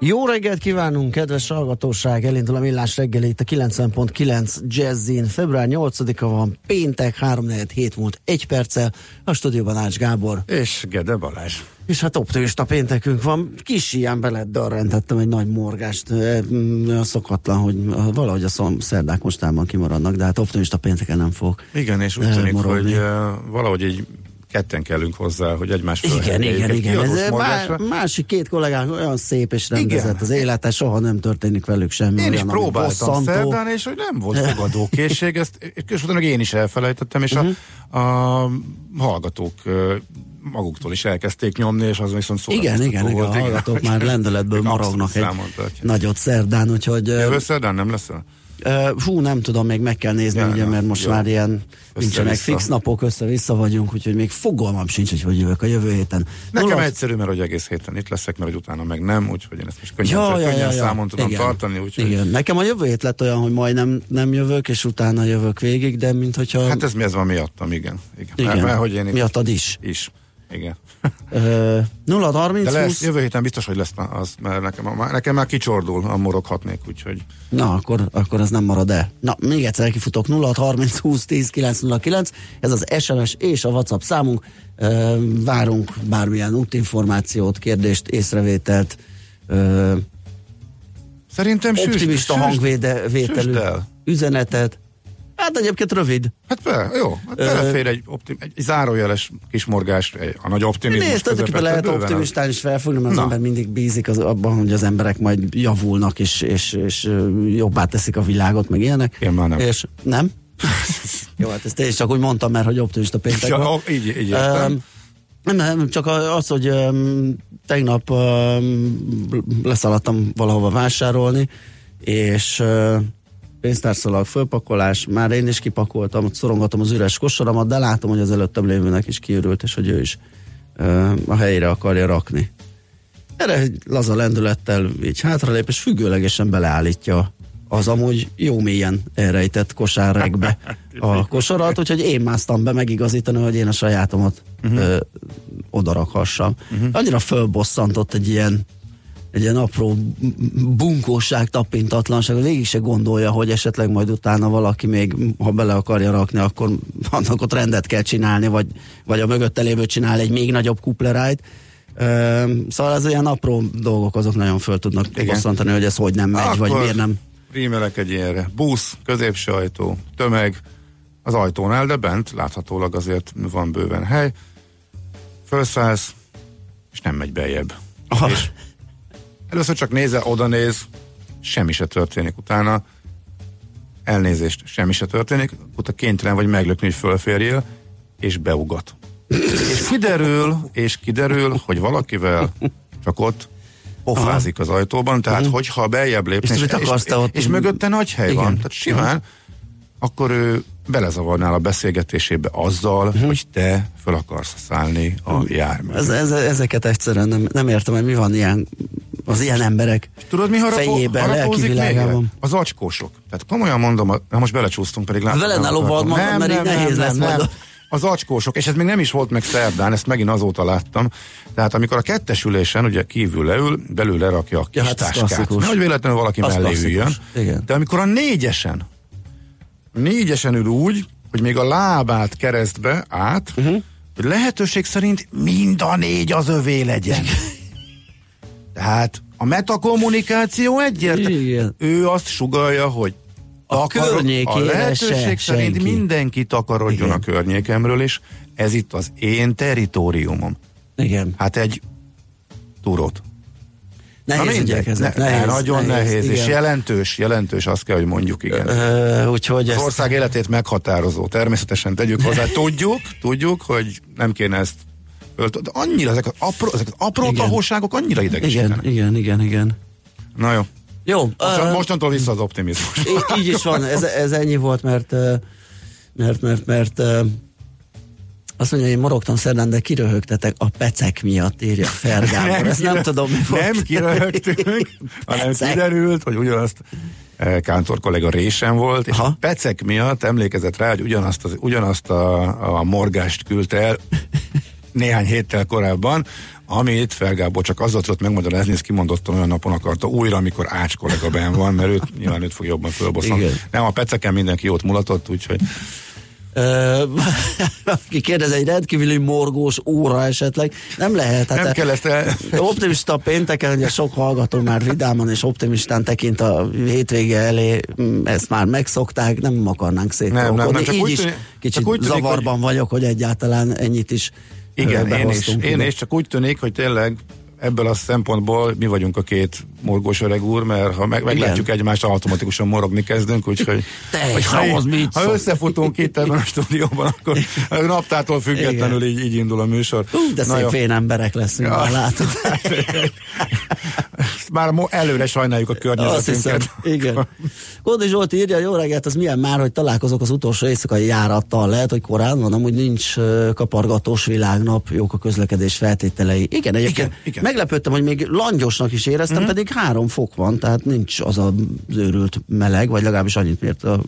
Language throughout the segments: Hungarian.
Jó reggelt kívánunk, kedves hallgatóság! Elindul a millás reggeli itt a 90.9 Jazzin. Február 8-a van, péntek, 3 hét múlt egy perccel. A stúdióban Ács Gábor. És Gede Balázs. És hát optimista péntekünk van. Kis ilyen belett darrentettem egy nagy morgást. Mm, Szokatlan, hogy valahogy a szom, szerdák mostában kimaradnak, de hát optimista pénteken nem fog. Igen, és úgy tűnik, morogni. hogy valahogy így ketten kellünk hozzá, hogy egymás Igen, igen, igen. Ez má, másik két kollégánk olyan szép és rendezett Igen. az élete, soha nem történik velük semmi. Én is olyan, próbáltam szerdán, és hogy nem volt fogadókészség, ezt és utána én is elfelejtettem, és Mhm. a, a hallgatók maguktól is elkezdték nyomni, és az viszont Igen, szórakoztató igen, igen, volt. a hallgatók már lendületből abszolút egy számon tartják. nagyot szerdán, úgyhogy Jövő szerdán nem leszel? Hú, nem tudom, még meg kell nézni, Ja, ugye, ja, mert most jó. már ilyen nincsenek Össze-vissza. fix napok, össze-vissza vagyunk, úgyhogy még fogalmam sincs, hogy hogy jövök a jövő héten. Nekem Nulla- egyszerű, mert hogy egész héten itt leszek, mert hogy utána meg nem, úgyhogy én ezt most könnyen, Ja, ja, könnyen ja, ja. számon tudom Igen. tartani, úgyhogy Igen, nekem a jövő hét lett olyan, hogy majdnem nem jövök, és utána jövök végig, de mint hogyha... Hát ez mi ez van miattam, igen. Igen, igen, Mert, mert, hogy én itt miattad is. is. Igen. Ö, 0 30 De lesz, 20, jövő héten biztos, hogy lesz az, mert nekem, a- nekem már kicsordul a moroghatnék, úgyhogy Na, akkor, akkor ez nem marad el. Na, még egyszer kifutok 0 30 20 10 909, ez az SMS és a WhatsApp számunk. Ö, várunk bármilyen útinformációt, kérdést, észrevételt, ö, szerintem optimista süsd. hangvételű üzenetet. Hát egyébként rövid. Hát be, jó, hát belefér egy, optim, egy zárójeles kismorgás, egy, a nagy optimizmus Nézd, tulajdonképpen lehet optimistán is felfogni, mert az Na. ember mindig bízik az, abban, hogy az emberek majd javulnak, és, és, és jobbá teszik a világot, meg ilyenek. Én már nem. És nem? Jó, hát ezt én csak úgy mondtam, mert hogy optimista péntek Ja, van. így, így értem. Öm, nem, nem, csak az, hogy um, tegnap um, leszaladtam valahova vásárolni, és uh, pénztárszalag fölpakolás, már én is kipakoltam, ott szorongatom az üres kosaramat, de látom, hogy az előttem lévőnek is kiürült, és hogy ő is uh, a helyére akarja rakni. Erre egy laza lendülettel így hátralép, és függőlegesen beleállítja az amúgy jó mélyen elrejtett kosárregbe a kosarat, úgyhogy én másztam be megigazítani, hogy én a sajátomat uh-huh. ö, odarakhassam. Uh-huh. Annyira fölbosszantott egy ilyen egy ilyen apró bunkóság, tapintatlanság, végig se gondolja, hogy esetleg majd utána valaki még, ha bele akarja rakni, akkor annak ott rendet kell csinálni, vagy, vagy a mögötte lévő csinál egy még nagyobb kuplerájt. Szóval ez olyan apró dolgok, azok nagyon föl tudnak bosszantani, hogy ez hogy nem megy, Akkor vagy miért nem. Rímelek egy ilyenre. Busz, középső ajtó, tömeg, az ajtónál, de bent láthatólag azért van bőven hely. Felszállsz, és nem megy beljebb. Aha. És először csak nézel, oda néz, semmi se történik. Utána elnézést, semmi se történik, utána kénytelen vagy meglökni, hogy fölférjél, és beugat. és kiderül, és kiderül, hogy valakivel csak ott pofázik az ajtóban, tehát hogyha beljebb lépni, és, és, ott- és mögötte nagy hely Igen. van, tehát simán, akkor belezavarnál a beszélgetésébe azzal, hogy te fel akarsz szállni a járművre. Ez, ez, ezeket egyszerűen nem, nem értem, hogy mi van ilyen, az ilyen emberek Tudod, mi harapó, fejében, harapózik még? világában. Az acskósok. Tehát komolyan mondom, na most belecsúsztunk, pedig látom. Vele ne lovald magad, mert így nehéz lesz majd. az acskósok, és ez még nem is volt meg szerdán, ezt megint azóta láttam. Tehát amikor a kettesülésen ugye kívül leül, belül lerakja a kis Ja, hát táskát. Nehogy véletlenül valaki Az mellé üljön. Igen. De amikor a négyesen, négyesen ül úgy, hogy még a lábát keresztbe át, uh-huh. hogy lehetőség szerint mind a négy az övé legyen. Tehát a metakommunikáció egyértelmű. Igen. Ő azt sugalja, hogy A környékére a lehetőség se szerint senki. mindenki takarodjon Igen. a környékemről, és ez itt az én teritoriumom. Igen. Hát egy túrót. Nehéz ezek. ne- Nehéz, nagyon nehéz, nehéz és igen. jelentős, jelentős, azt kell, hogy mondjuk, igen. Ö, úgyhogy Az ezt, ország életét meghatározó. Természetesen tegyük hozzá. Tudjuk, tudjuk, hogy nem kéne ezt fölt, de annyira ezek az apró, ezek az apró Igen. tahóságok annyira igen, idegesítenek. igen, igen, igen. Na jó. Jó, Mostan, ö, mostantól vissza az optimizmus. Így, így is van, ez, ez ennyi volt, mert mert, mert, mert azt mondja, én morogtam szerdán, de kiröhögtetek a pecek miatt, írja Fergábor. Ezt nem tudom, mi volt. Nem kiröhögtünk, hanem kiderült, hogy ugyanazt Kántor kollega résen volt, és Aha. a pecek miatt emlékezett rá, hogy ugyanazt, az, ugyanazt a, a morgást küldte el néhány héttel korábban, amit Fergábor csak azzal tudott megmagyarázni, ezt kimondottan olyan napon akarta újra, amikor Ács kollega benn van, mert őt, nyilván őt fog jobban fölbosszani. Nem, a peceken mindenki jót mulatott, úgyhogy Ö, Ki kérdez, egy rendkívüli morgós óra esetleg? Nem lehet. Hát nem kell ezt el... Optimista pénteken, ugye sok hallgató már vidáman és optimistán tekint a hétvége elé, mm, ezt már megszokták, nem akarnánk szétolkodni. Nem, nem, nem, csak Így úgy is tűnik- kicsit csak úgy tűnik, zavarban vagyok, hogy egyáltalán ennyit is Igen, én is, én is, csak úgy tűnik, hogy tényleg ebből a szempontból mi vagyunk a két morgós öreg úr, mert ha meg, meglátjuk egymást, automatikusan morogni kezdünk, úgyhogy hogy ha az mit ha összefutunk itt ebben a stúdióban, akkor a naptától függetlenül így, így indul a műsor. Hú, de Na szép jó. fén emberek leszünk, Ja. már látod. Már előre sajnáljuk a környezetünket. igen. Kondi Zsolt írja, jó reggelt, az milyen már, hogy találkozok az utolsó éjszakai járattal. Lehet, hogy korán van, amúgy nincs kapargatós világnap, jók a közlekedés feltételei. Igen, egyébként Igen, igen. meglepődtem, hogy még langyosnak is éreztem, mm. pedig három fok van, tehát nincs az az őrült meleg, vagy legalábbis annyit mért a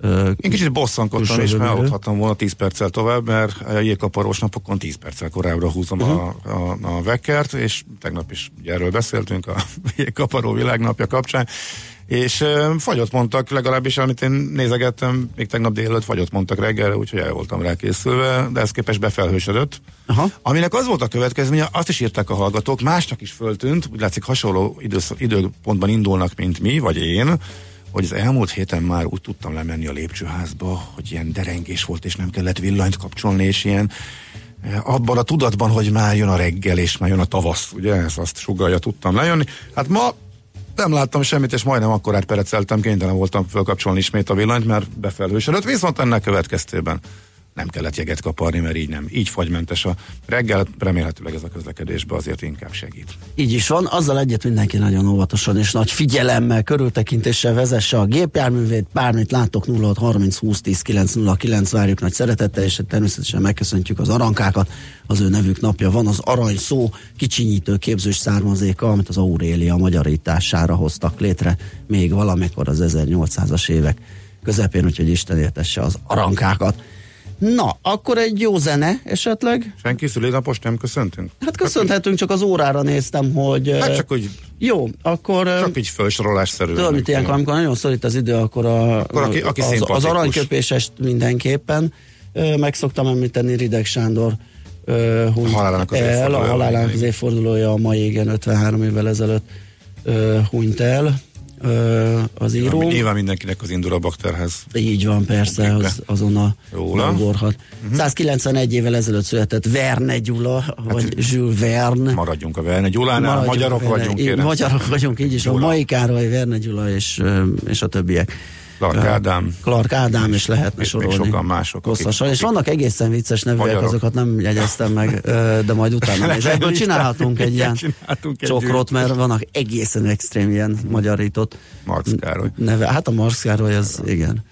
ö, Én kicsit bosszankodtam rövidről. aludhattam volna 10 perccel tovább, mert a jégkaparós napokon 10 perccel korábbra húzom uh-huh. a, a, a vekkert, és tegnap is ugye erről beszéltünk a jégkaparó világnapja kapcsán, és ö, fagyot mondtak, legalábbis amit én nézegettem, még tegnap délelőtt fagyot mondtak reggelre, úgyhogy el voltam rá készülve, de ez képest befelhősödött. Aha. Aminek az volt a következménye, azt is írták a hallgatók, másnak is föltűnt, úgy látszik hasonló idősz, időpontban indulnak, mint mi, vagy én, hogy az elmúlt héten már úgy tudtam lemenni a lépcsőházba, hogy ilyen derengés volt, és nem kellett villanyt kapcsolni, és ilyen eh, abban a tudatban, hogy már jön a reggel, és már jön a tavasz, ugye, ezt azt sugalja, tudtam lejönni. Hát ma nem láttam semmit, és majdnem akkor átpereceltem, kénytelen voltam fölkapcsolni ismét a villanyt, mert befelhősödött, viszont ennek következtében nem kellett jeget kaparni, mert így nem. Így fagymentes a reggel, remélhetőleg ez a közlekedésbe azért inkább segít. Így is van, azzal egyet mindenki nagyon óvatosan és nagy figyelemmel, körültekintéssel vezesse a gépjárművét, bármit látok 06 30 20 10 909, várjuk nagy szeretettel, és természetesen megköszöntjük az arankákat, az ő nevük napja van, az arany szó kicsinyítő képzős származéka, amit az Aurélia magyarítására hoztak létre még valamikor az 1800-as évek közepén, úgyhogy Isten értesse az arankákat. Na, akkor egy jó zene esetleg? Senki szülénapos nem köszöntünk? Hát köszönhetünk, csak az órára néztem, hogy... Hát csak úgy, Jó, akkor... csak így felsorolásszerűen. Tudod, mit ilyenkor, amikor nagyon szorít az idő, akkor, a, Akkor aki- aki az, az aranyköpésest mindenképpen meg szoktam említeni Rideg Sándor hunyt halálának az el, a halálának az évfordulója a mai igen 53 évvel ezelőtt hunyt el az író. Nyilván, nyilván mindenkinek az indul a bakterhez. Így van, persze, az, azon a dolgorhat. Uh-huh. 191 évvel ezelőtt született Verne Gyula, vagy Jules Verne. Maradjunk a Verne Gyulánál, Maradjunk magyarok a Verne- vagyunk, kérem. Magyarok vagyunk, így is. Gyula. Mai Károly, Verne Gyula és, és a többiek. Clark Ádám. Clark Ádám, és lehetne és még sorolni. sokan mások, akik- Hosszasan. És akik- vannak egészen vicces nevűek, Magyarok. azokat nem jegyeztem meg, de majd utána. És ebből csinálhatunk egy ilyen Csinálhatunk csokrot, mert vannak egészen extrém ilyen magyarított Marx Károly. neve. Hát a Marx Károly, az igen.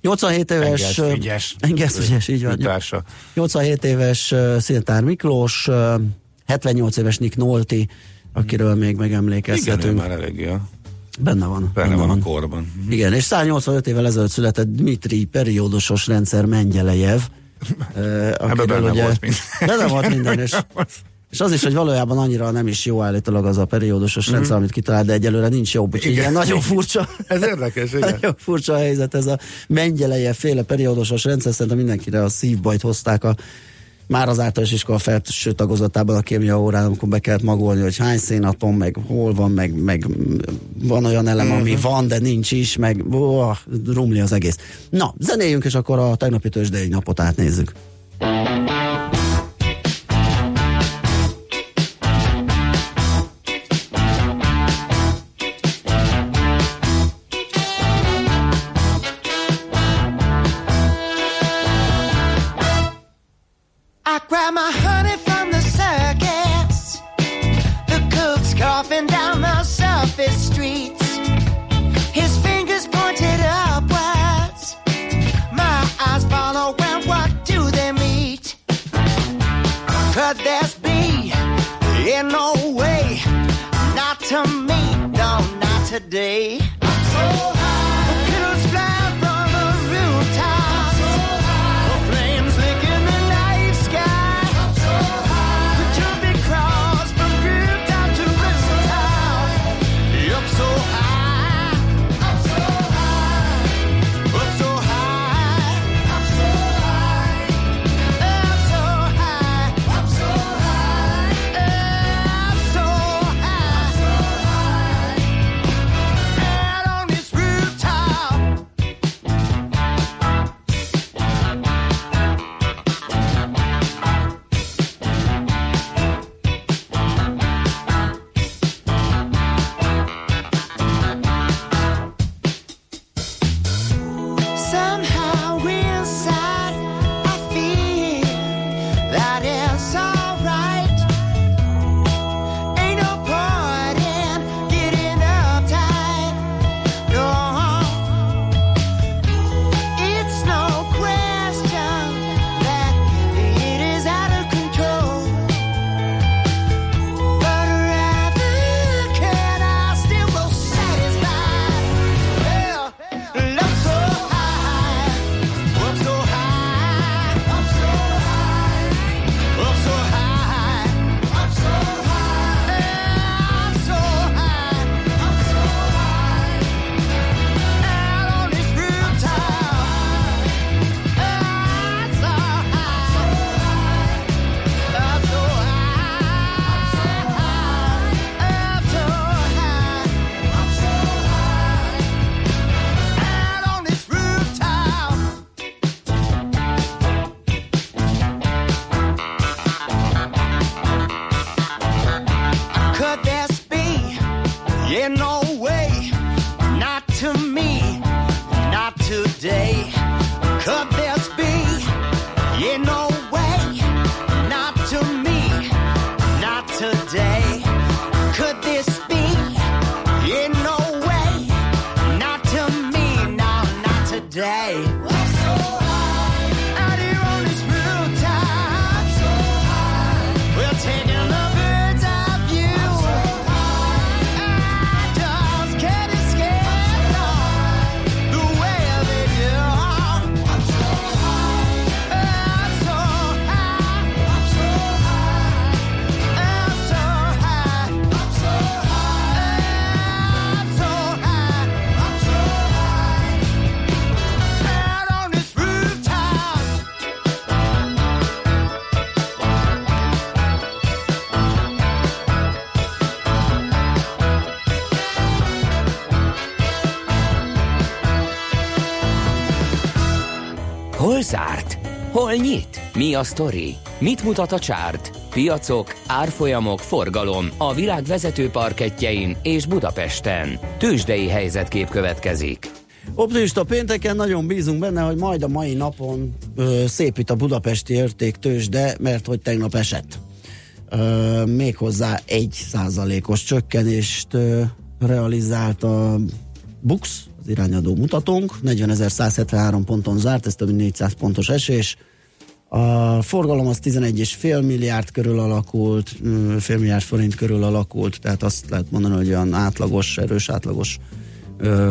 87 éves... Engels ö, Frigyes. Engels Frigyes, így van. Társa. 87 éves Szintár Miklós, uh, 78 éves Nick Nolti, akiről még Igen, ő megemlékezhetünk. már eléggé a, Benne van. benne van a korban. Igen, és 185 évvel ezelőtt született Dmitri periódusos rendszer Mengyelejev. Ebben benne ugye, volt minden. Benne volt minden, és, és az is, hogy valójában annyira nem is jó állítólag az a periódusos mm-hmm. rendszer, amit kitalált, de egyelőre nincs jobb, úgyhogy Igen. ilyen nagyon furcsa. Ez érdekes, igen. Nagyon furcsa a helyzet, ez a mengyeleje féle periódusos rendszer, szerintem mindenkire a szívbajt hozták a már az általános iskola felső tagozatában a kémia órán, amikor be kellett magolni, hogy hány szénatom, meg hol van, meg, meg van olyan elem, uh-huh. ami van, de nincs is, meg ó, rumli az egész. Na, zenéljünk, és akkor a tegnapi tőzsdei napot átnézzük. Today. Hol nyit? Mi a sztori? Mit mutat a csárt? Piacok, árfolyamok, forgalom a világ vezető parketjein és Budapesten. Tősdei helyzetkép következik. Optimista pénteken nagyon bízunk benne, hogy majd a mai napon ö, szépít a budapesti értéktős, de mert hogy tegnap esett. Ö, méghozzá egy százalékos csökkenést ö, realizált a Bux, az irányadó mutatónk, 40.173 ponton zárt, ez több mint 400 pontos esés. A forgalom az 11,5 milliárd körül alakult, fél milliárd forint körül alakult, tehát azt lehet mondani, hogy olyan átlagos, erős átlagos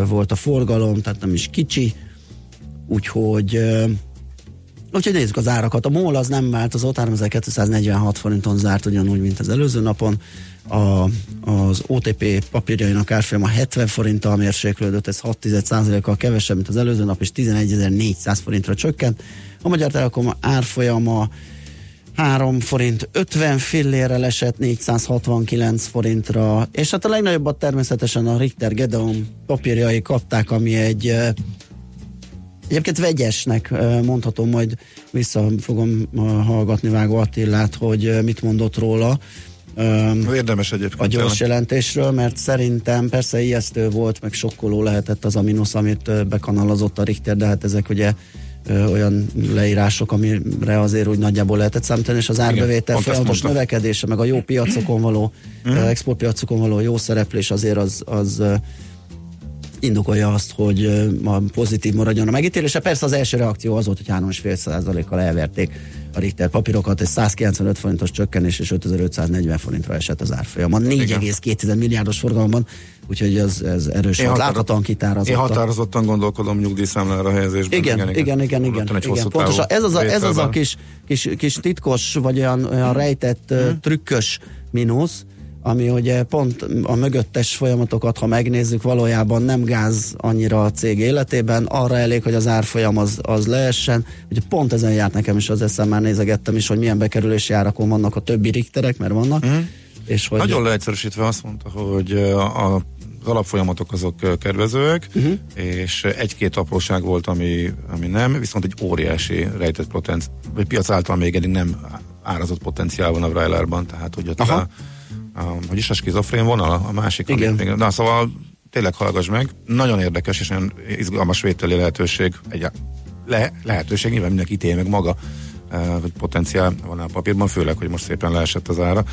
volt a forgalom, tehát nem is kicsi, úgyhogy Úgyhogy nézzük az árakat. A MOL az nem változott, 3246 forinton zárt ugyanúgy, mint az előző napon. A, az OTP papírjainak árfolyama 70 forinttal mérséklődött, ez 6 kal kevesebb, mint az előző nap, és 11.400 forintra csökkent. A Magyar Telekom árfolyama 3 forint 50 fillérre esett 469 forintra, és hát a legnagyobbat természetesen a Richter Gedeon papírjai kapták, ami egy eh, Egyébként vegyesnek mondhatom, majd vissza fogom hallgatni Vágó Attillát, hogy mit mondott róla. Érdemes egyébként. a gyors jelentésről, mert szerintem persze ijesztő volt, meg sokkoló lehetett az a mínusz, amit bekanalazott a Richter, de hát ezek ugye olyan leírások, amire azért úgy nagyjából lehetett számítani, és az árbevétel folyamatos növekedése, meg a jó piacokon való, Mhm. exportpiacokon való jó szereplés azért az, az indokolja azt, hogy ö, a pozitív maradjon a megítélése. Persze az első reakció az volt, hogy 3,5%-kal elverték a Richter papírokat, egy 195 forintos csökkenés és 5540 forintra esett az árfolyam. A 4,2 milliárdos forgalomban, úgyhogy ez, ez erős Én volt. Láthatóan kitárazott. Én határozottan gondolkodom nyugdíjszámlára helyezésben. igen, igen, igen, igen, igen, igen. hosszú Pontosan. Ez az a, ez az a kis, kis, kis titkos, vagy olyan, olyan rejtett, Mhm. mm. trükkös mínusz, ami ugye pont a mögöttes folyamatokat, ha megnézzük, valójában nem gáz annyira a cég életében, arra elég, hogy az árfolyam az, az leessen. Ugye pont ezen járt nekem is az eszem, már nézegettem is, hogy milyen bekerülési árakon vannak a többi rikterek, mert vannak. Mm. És hogy Nagyon leegyszerűsítve azt mondta, hogy a, a az alapfolyamatok azok kedvezőek, uh-huh. és egy-két apróság volt, ami, ami nem, viszont egy óriási rejtett potenciál, vagy piac által még eddig nem árazott potenciál van a Vrajlárban, tehát hogy ott Aha. a, a, hogy is a skizofrén vonal, a másik. Igen. Amit na szóval tényleg hallgass meg, nagyon érdekes és nagyon izgalmas vételi lehetőség, egy le, lehetőség, nyilván mindenki ítélje meg maga, eh, hogy potenciál van a papírban, főleg, hogy most szépen leesett az ára.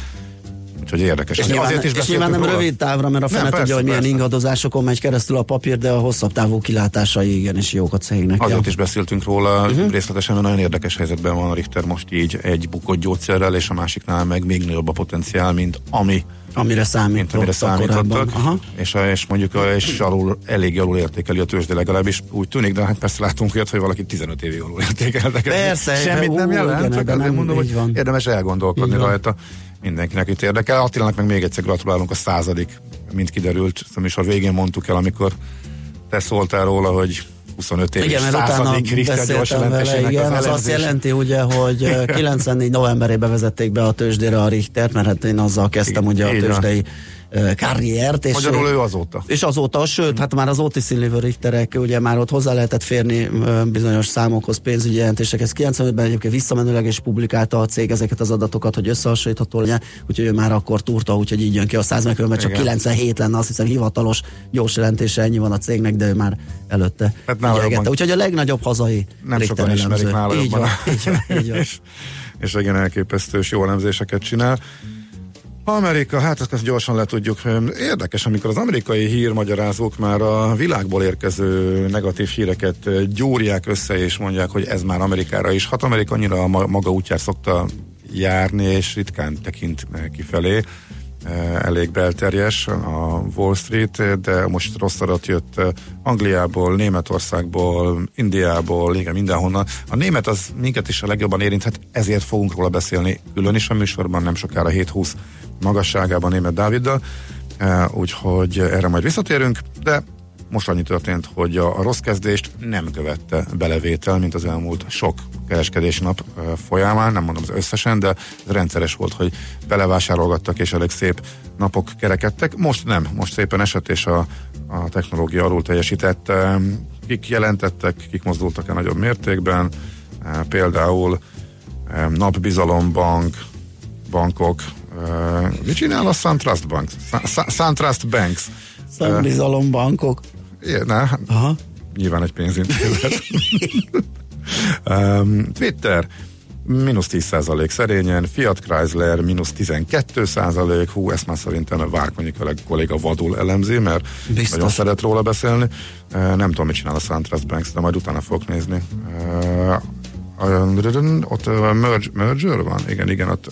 Úgyhogy érdekes. és nyilván, Azért is és nyilván nem róla. rövid távra, mert a fene tudja, hogy milyen persze. ingadozásokon megy keresztül a papír, de a hosszabb távú kilátásai igenis jók a cégnek. Azért ja. is beszéltünk róla uh-huh. részletesen, mert nagyon érdekes helyzetben van a Richter most így egy bukott gyógyszerrel, és a másiknál meg még nagyobb a potenciál, mint ami Amire számított. mint amire számítottak, és, és mondjuk a- és alul, elég alul értékeli a tőzsde legalábbis úgy tűnik, de hát persze látunk olyat, hogy valaki 15 évig alul értékeltek. Persze, Semmit nem jelent, csak azért mondom, hogy érdemes elgondolkodni rajta. Mindenkinek itt érdekel. Attilának meg még egyszer gratulálunk a századik, mint kiderült. A műsor végén mondtuk el, amikor te szóltál róla, hogy 25 év Igen, mert utána beszéltem vele, igen, az az azt jelenti ugye, hogy ö, 94 novemberében vezették be a tőzsdére a Richtert, mert hát én azzal kezdtem Igen, ugye a így van. Karriert. És Magyarul ő azóta. És azóta, sőt, hát már az OTC lévő Richterek, ugye már ott hozzá lehetett férni bizonyos számokhoz, pénzügyi jelentésekhez. 95-ben egyébként visszamenőleg is publikálta a cég ezeket az adatokat, hogy összehasonlítható legyen, úgyhogy ő már akkor túrta, úgyhogy így jön ki a 100 meg, mert csak Igen. 97 lenne, azt hiszem hivatalos gyors jelentése, ennyi van a cégnek, de ő már előtte Hát nála figyelgette. jobban- Úgyhogy a legnagyobb hazai Nem Richter sokan ismerik nála így jobban. van, így van, így van. és, és igen, elképesztő és jó elemzéseket csinál. Amerika, hát ezt, gyorsan le tudjuk. Érdekes, amikor az amerikai hírmagyarázók már a világból érkező negatív híreket gyúrják össze, és mondják, hogy ez már Amerikára is. Hát Amerika annyira a ma- maga útját szokta járni, és ritkán tekint kifelé. Eh, Elég belterjes a Wall Street, de most rossz adat jött eh, Angliából, Németországból, Indiából, igen, mindenhonnan. A német az minket is a legjobban érinthet, ezért fogunk róla beszélni külön is a műsorban, nem sokára 7-20 magasságában német Dáviddal, Eh, úgyhogy erre majd visszatérünk, de most annyi történt, hogy a, rossz kezdést nem követte belevétel, mint az elmúlt sok kereskedési nap eh, folyamán, nem mondom az összesen, de rendszeres volt, hogy belevásárolgattak, és elég szép napok kerekedtek. Most nem, most szépen esett, és a, a technológia alul teljesített. Eh, Kik jelentettek, kik mozdultak el nagyobb mértékben, például Napbizalombank, bankok, Uh, mit csinál a SunTrust Bank? Sun- Sun- SunTrust Banks. Szembizalombankok. Igen, na, hát Aha. nyilván egy pénzintézet. um, Twitter, mínusz 10% szerényen, Fiat Chrysler mínusz 12%, hú, ezt már szerintem a Várkonyi kolléga vadul elemzi, mert Biztos. nagyon szeret róla beszélni. Uh, nem tudom, mit csinál a SunTrust Banks, de majd utána fogok nézni. Uh, uh, ott uh, merge, merger van? Igen, igen, ott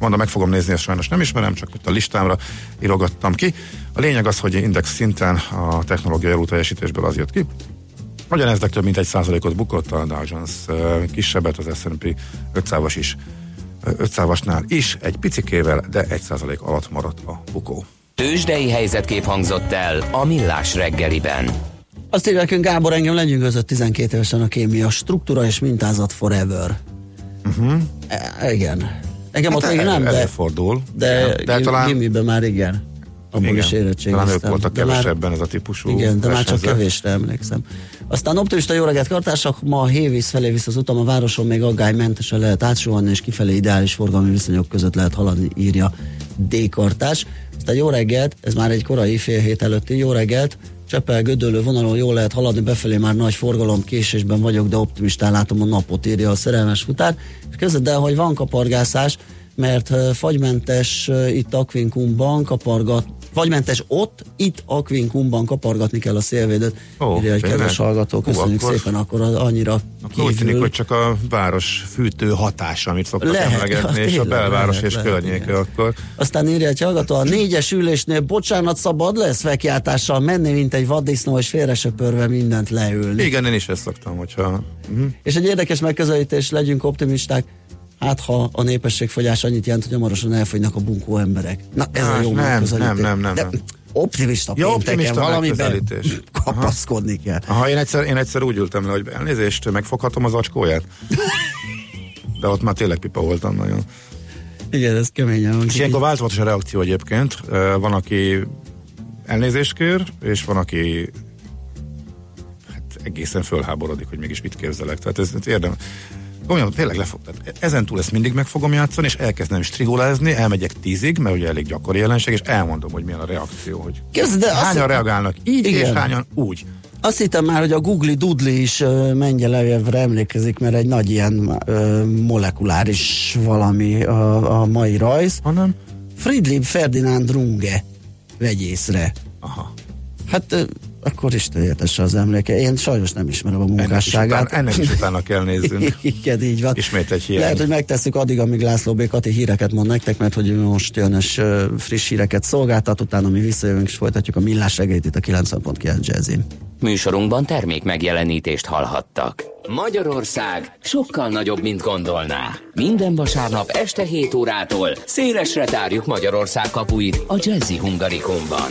mondom, meg fogom nézni, ezt sajnos nem ismerem, csak ott a listámra írogattam ki. A lényeg az, hogy index szinten a technológiai alul teljesítésből az jött ki, Ugyaneznek több mint egy százalékot bukott a Dow Jones kisebbet, az S&P 500-as is 500-asnál is egy picikével, de egy százalék alatt maradt a bukó. Tőzsdei helyzetkép hangzott el a Millás reggeliben. Azt írja nekünk Gábor, engem lenyűgözött 12 évesen a kémia struktúra és mintázat forever. Uh-huh. E, igen. Engem hát ott még nem, de, előfordul. de, Igen. de talán... gimiben már igen. Abban is igen, talán ők érettségiztem. voltak De már- kevesebben ez a típusú Igen, de már csak kevésre emlékszem. Aztán optimista jó reggelt kartársak, ma a Hévíz felé visz az utam, a városon még aggálymentesen lehet átsuhanni, és kifelé ideális forgalmi viszonyok között lehet haladni, írja D-kartás. Aztán jó reggelt, ez már egy korai fél hét előtti jó reggelt, Csepel gödöllő vonalon jól lehet haladni, befelé már nagy forgalom, késésben vagyok, de optimistán látom a napot, írja a szerelmes futár. És kezded el, hogy van kapargászás, mert fagymentes itt Aquincumban kapargat, fagymentes ott, itt Aquincumban kapargatni kell a szélvédőt. Ó, Írja egy kedves hallgató, Hú, köszönjük akkor- szépen, akkor az annyira Akkor úgy tűnik, hogy csak a város fűtő hatása, amit szoktak Lehet, emlegetni, és a belváros lehet, és lehet, környéke igen. akkor. Aztán írja egy hallgató, a négyes ülésnél bocsánat szabad lesz fekjátással menni, mint egy vaddisznó, és félresöpörve mindent leülni. Igen, én is ezt szoktam, hogyha... Uh-huh. És egy érdekes megközelítés, legyünk optimisták, hát ha a népességfogyás annyit jelent, hogy hamarosan elfogynak a bunkó emberek. Na ez a Hát, jó nem, nem, nem, nem, nem. optimista pénteken optimista valamiben kapaszkodni kell. Aha, én egyszer, én egyszer úgy ültem le, hogy elnézést, megfoghatom az acskóját. De ott már tényleg pipa voltam nagyon. Igen, ez keményen És hangzik. ilyenkor változatos a reakció egyébként. Van, aki elnézést kér, és van, aki hát egészen fölháborodik, hogy mégis mit képzelek. Tehát ez, ez érdem. Olyan, tényleg lefog. Tehát ezen túl ezt mindig meg fogom játszani, és elkezdem strigolázni, elmegyek tízig, mert ugye elég gyakori jelenség, és elmondom, hogy milyen a reakció, hogy Képzeld, de azt- hányan reagálnak így, Igen. és hányan úgy. Azt hittem már, hogy a Google Dudley is uh, Mengyelejevre emlékezik, mert egy nagy ilyen uh, molekuláris valami a, a mai rajz. Hanem? Friedrich Ferdinand Runge vegyészre. Aha. Hát akkor is értesse az emléke. Én sajnos nem ismerem a Ennek is, munkásságát. utána, ennek is utána kell néznünk. Igen, így van. Ismét egy hiány. Lehet, hogy megtesszük addig, amíg László B. Kati híreket mond nektek, mert hogy most jön és friss híreket szolgáltat, utána mi visszajövünk és folytatjuk a millás reggelyt itt a 90.9 Jazzin. Műsorunkban termék megjelenítést hallhattak. Magyarország sokkal nagyobb, mint gondolná. Minden vasárnap este 7 órától szélesre tárjuk Magyarország kapuit a Jazzy Hungarikumban.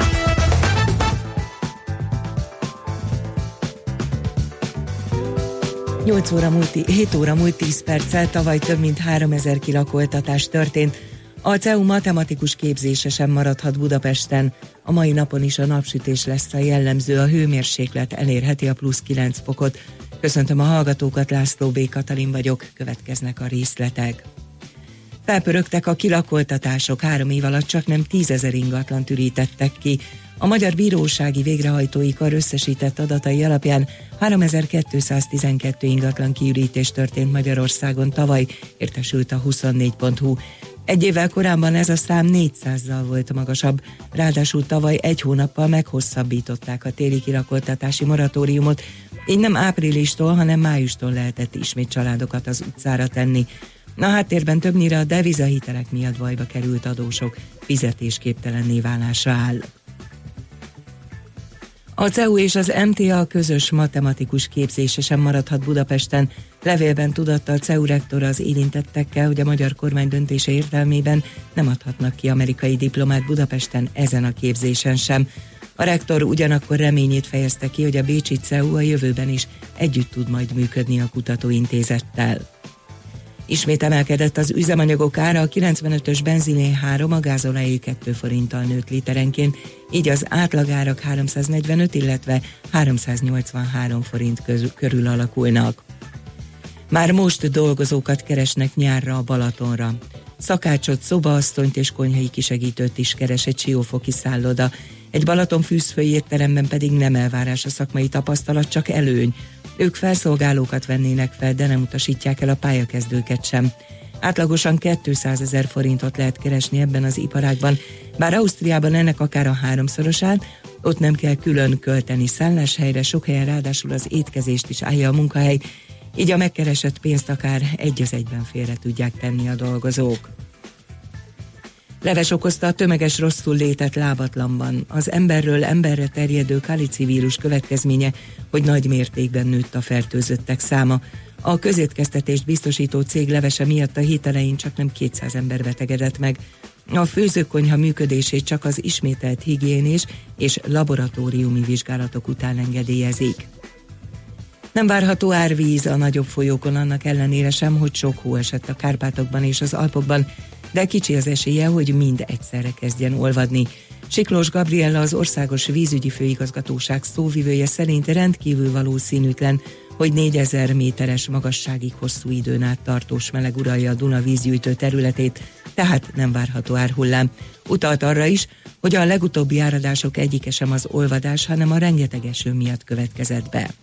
Nyolc óra múlt, 7 óra múlt 10 perccel tavaly több mint 3000 kilakoltatás történt. A CEU matematikus képzése sem maradhat Budapesten. A mai napon is a napsütés lesz a jellemző, a hőmérséklet elérheti a plusz 9 fokot. Köszöntöm a hallgatókat, László B. Katalin vagyok, következnek a részletek. Felpörögtek a kilakoltatások, három év alatt csak nem tízezer ingatlan ürítettek ki. A Magyar Bírósági Végrehajtói Kar összesített adatai alapján 3212 ingatlan kiürítés történt Magyarországon tavaly, értesült a 24.hu. Egy évvel korábban ez a szám 400-zal volt magasabb, ráadásul tavaly egy hónappal meghosszabbították a téli kilakoltatási moratóriumot, így nem áprilistól, hanem májustól lehetett ismét családokat az utcára tenni. A háttérben többnyire a devizahitelek miatt bajba került adósok fizetésképtelenné válásra áll. A CEU és az MTA közös matematikus képzése sem maradhat Budapesten. Levélben tudatta a CEU rektor az érintettekkel, hogy a magyar kormány döntése értelmében nem adhatnak ki amerikai diplomát Budapesten ezen a képzésen sem. A rektor ugyanakkor reményét fejezte ki, hogy a Bécsi CEU a jövőben is együtt tud majd működni a kutatóintézettel. Ismét emelkedett az üzemanyagok ára, a 95-ös benziné 3, a gázolajé 2 forinttal nőtt literenként, így az átlagárak 345, illetve 383 forint közül, körül alakulnak. Már most dolgozókat keresnek nyárra a Balatonra. Szakácsot, szobaasszonyt és konyhai kisegítőt is keres egy siófoki szálloda. Egy Balaton fűzfői étteremben pedig nem elvárás a szakmai tapasztalat, csak előny. Ők felszolgálókat vennének fel, de nem utasítják el a pályakezdőket sem. Átlagosan 200 ezer forintot lehet keresni ebben az iparágban, bár Ausztriában ennek akár a háromszorosát, ott nem kell külön költeni szálláshelyre, sok helyen ráadásul az étkezést is állja a munkahely, így a megkeresett pénzt akár egy az egyben félre tudják tenni a dolgozók. Leves okozta a tömeges rosszul létet lábatlanban. Az emberről emberre terjedő kalici vírus következménye, hogy nagy mértékben nőtt a fertőzöttek száma. A közétkeztetést biztosító cég levese miatt a hét elején csak nem 200 ember betegedett meg. A főzőkonyha működését csak az ismételt higiénés és laboratóriumi vizsgálatok után engedélyezik. Nem várható árvíz a nagyobb folyókon annak ellenére sem, hogy sok hó esett a Kárpátokban és az Alpokban, de kicsi az esélye, hogy mind egyszerre kezdjen olvadni. Siklós Gabriella az Országos Vízügyi Főigazgatóság szóvivője szerint rendkívül valószínűtlen, hogy 4000 méteres magasságig hosszú időn át tartós meleg uralja a Duna vízgyűjtő területét, tehát nem várható árhullám. Utalt arra is, hogy a legutóbbi áradások egyike sem az olvadás, hanem a rengeteg eső miatt következett be.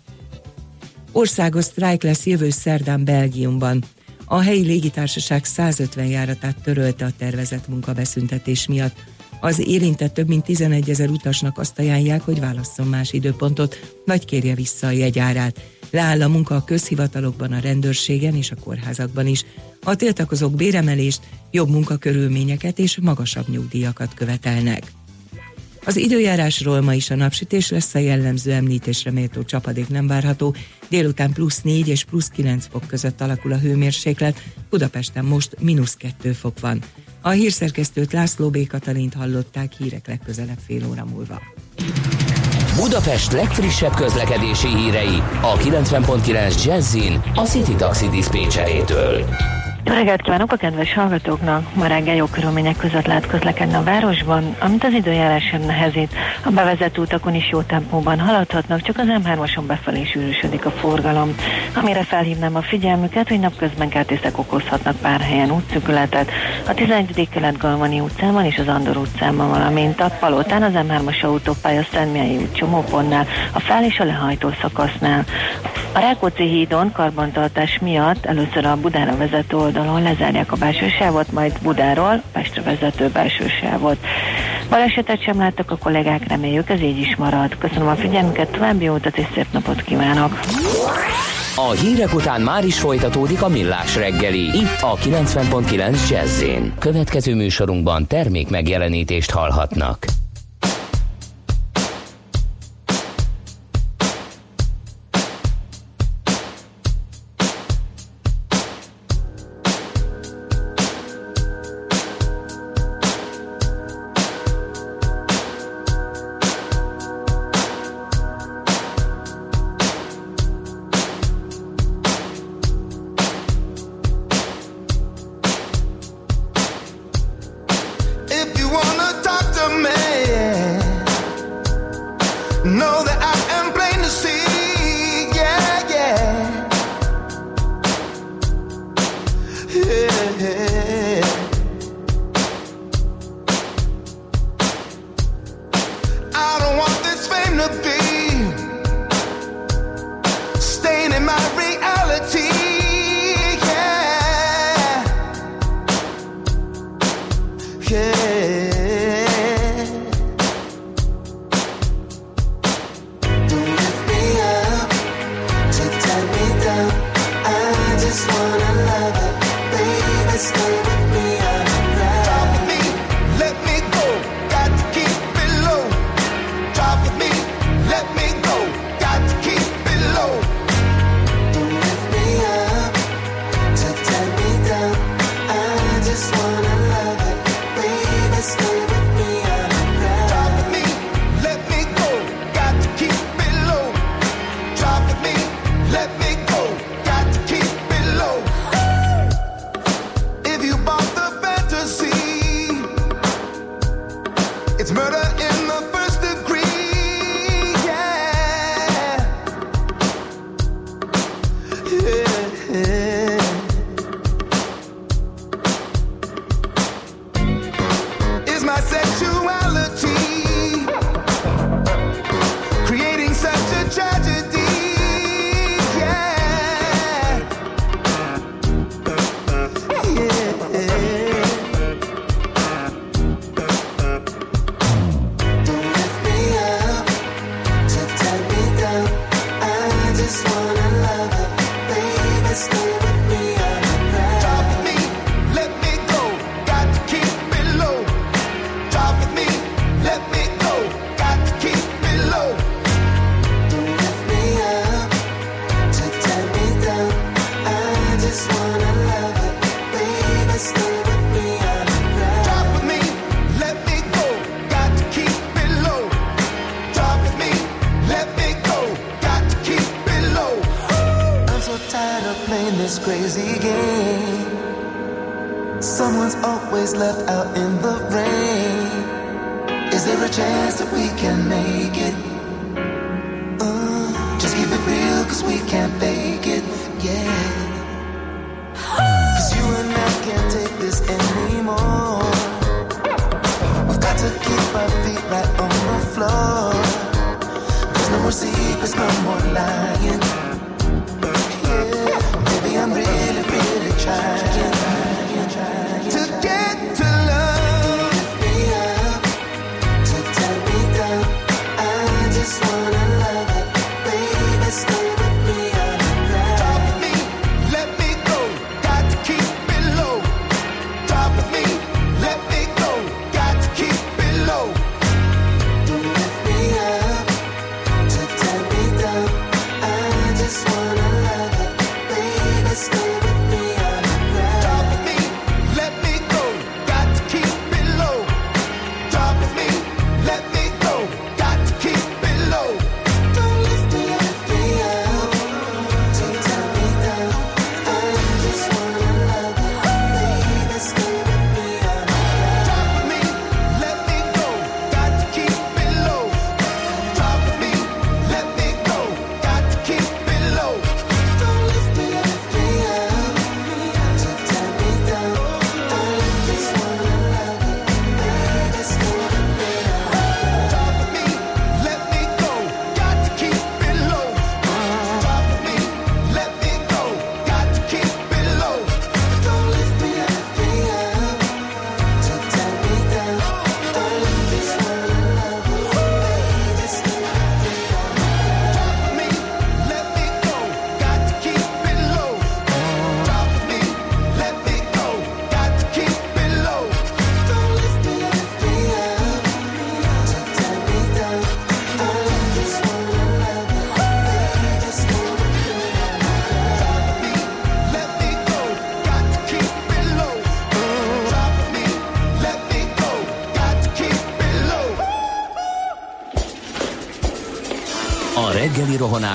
Országos sztrájk lesz jövő szerdán Belgiumban. A helyi légitársaság 150 járatát törölte a tervezett munkabeszüntetés miatt. Az érintett több mint 11 ezer utasnak azt ajánlják, hogy válasszon más időpontot, vagy kérje vissza a jegyárát. Leáll a munka a közhivatalokban, a rendőrségen és a kórházakban is. A tiltakozók béremelést, jobb munkakörülményeket és magasabb nyugdíjakat követelnek. Az időjárásról ma is a napsütés lesz a jellemző említésre méltó csapadék nem várható. Délután plusz 4 és plusz 9 fok között alakul a hőmérséklet, Budapesten most mínusz 2 fok van. A hírszerkesztőt László B. Katalint hallották hírek legközelebb fél óra múlva. Budapest legfrissebb közlekedési hírei a 90.9 Jazzin a City Taxi Dispécsejétől. Jó reggelt kívánok a kedves hallgatóknak! Ma reggel jó körülmények között lehet közlekedni a városban, amit az időjárás sem nehezít. A bevezető utakon is jó tempóban haladhatnak, csak az M3-ason befelé sűrűsödik a forgalom. Amire felhívnám a figyelmüket, hogy napközben kertészek okozhatnak pár helyen útszükületet. A 11. kelet Galvani utcában és az Andor utcában, valamint a Palotán az M3-as autópálya Szentmiai út csomópontnál, a fel- és a lehajtó szakasznál. A Rákóczi hídon karbantartás miatt először a Budára vezető oldalon lezárják a belső sávot, majd Budáról Pestre vezető belső sávot. Balesetet sem láttak a kollégák, reméljük ez így is marad. Köszönöm a figyelmüket, további jó utat és szép napot kívánok! A hírek után már is folytatódik a millás reggeli, itt a 90.9 jazz Következő műsorunkban termék megjelenítést hallhatnak.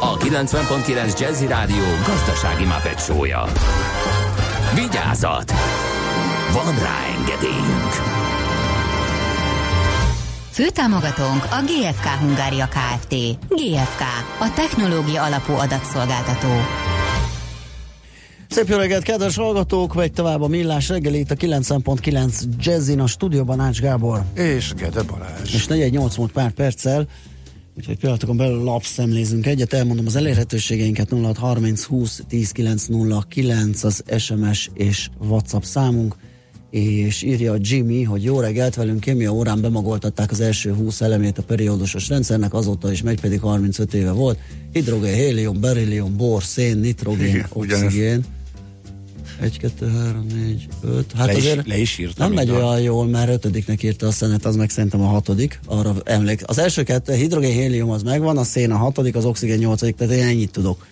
a 90.9 Jazzy Rádió gazdasági mapetsója. Vigyázat! Van rá engedélyünk! Főtámogatónk a GFK Hungária Kft. GFK, a technológia alapú adatszolgáltató. Szép jó reggelt, kedves hallgatók! Vagy tovább a millás reggelét a 90.9 Jazzin a stúdióban Ács Gábor. És Gede Balázs. És 418 múlt pár perccel, úgyhogy pillanatokon belül lapszemlézünk egyet, elmondom az elérhetőségeinket. 0630 20 10 909 az SMS és WhatsApp számunk, és írja a Jimmy, hogy jó reggelt velünk. Kémia órán bemagoltatták az első 20 elemét a periódusos rendszernek, azóta is megy, pedig 35 éve volt. Hidrogén, hélium, berillium, bor, szén, nitrogén, Igen, oxigén. 1, 2, 3, 4, 5. Hát Le is- azért le is írtam Nem megy a- olyan jól, mert ötödiknek írta a szenet, az meg szerintem a hatodik. Arra emlék. Az első kettő, hidrogén, hélium az megvan, a szén a hatodik, az oxigén nyolcadik, tehát én ennyit tudok.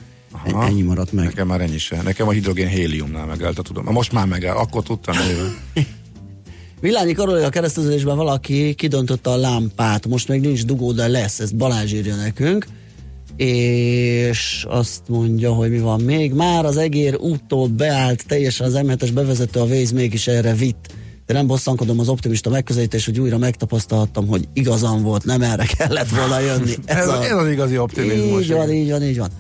Aha. Ennyi maradt meg. Nekem már ennyi se. Nekem a hidrogén héliumnál megállt a tudom. Most már megáll, akkor tudtam. Villányi Karolja kereszteződésben valaki kidöntötte a lámpát, most még nincs dugó, de lesz, ezt Balázs írja nekünk. És azt mondja, hogy mi van még. Már az egér úttól beállt, teljesen az M7-es bevezető a Waze mégis erre vitt. De nem bosszankodom az optimista megközelítés, hogy újra megtapasztalhattam, hogy igazam volt, nem erre kellett volna jönni. Ez, ez az igazi optimizmus. Így van, így van, így van.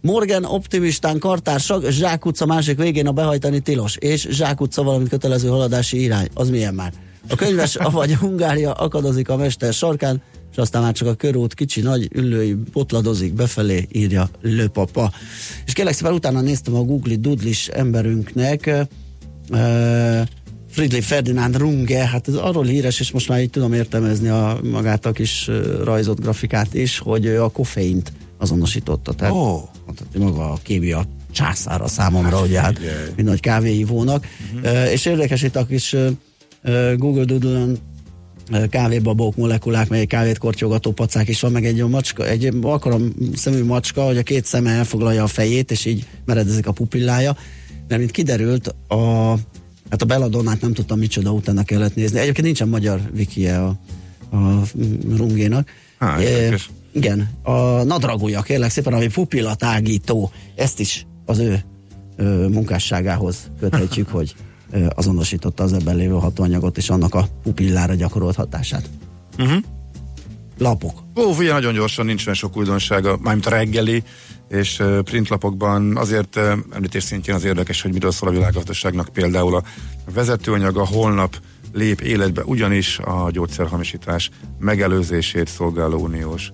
Morgan optimistán kartársak, Zsák utca másik végén a behajtani tilos, és Zsák utca valamint kötelező haladási irány. Az milyen már? A könyves, vagy Hungária akadozik a mester sarkán, és aztán már csak a körút kicsi nagy ülői botladozik befelé, írja Lőpapa. És kérlek szépen utána néztem a Google Doodlis emberünknek, uh, Friedrich Ferdinand Runge, hát ez arról híres, és most már így tudom értelmezni a, magát a kis rajzott grafikát is, hogy a koffeint azonosította. Tehát Ó. mondhatni maga a kémia császára számomra, ugye hát, mint nagy kávéivónak. Uh, és érdekes itt a kis uh, Google Doodle-on kávébabók, molekulák, mely kávét kortyogató pacák is van, meg egy macska, egy akarom szemű macska, hogy a két szeme elfoglalja a fejét, és így meredezik a pupillája. Mert mint kiderült, a, hát a Belladonnát nem tudtam micsoda, utána kellett nézni. Egyébként nincsen magyar wikije a, a rungénak. Há, E, igen, a nadragúja, kérlek szépen, ami pupillatágító, ezt is az ő ö, munkásságához köthetjük, hogy azonosította az ebben lévő hatóanyagot és annak a pupillára gyakorolt hatását. Uh-huh. Lapok. Ó, figyelj, nagyon gyorsan, nincs olyan sok újdonsága, mármint a reggeli, és printlapokban azért említés szintjén az érdekes, hogy miről szól a világgazdaságnak például a vezetőanyaga holnap lép életbe, ugyanis a gyógyszerhamisítás megelőzését szolgáló uniós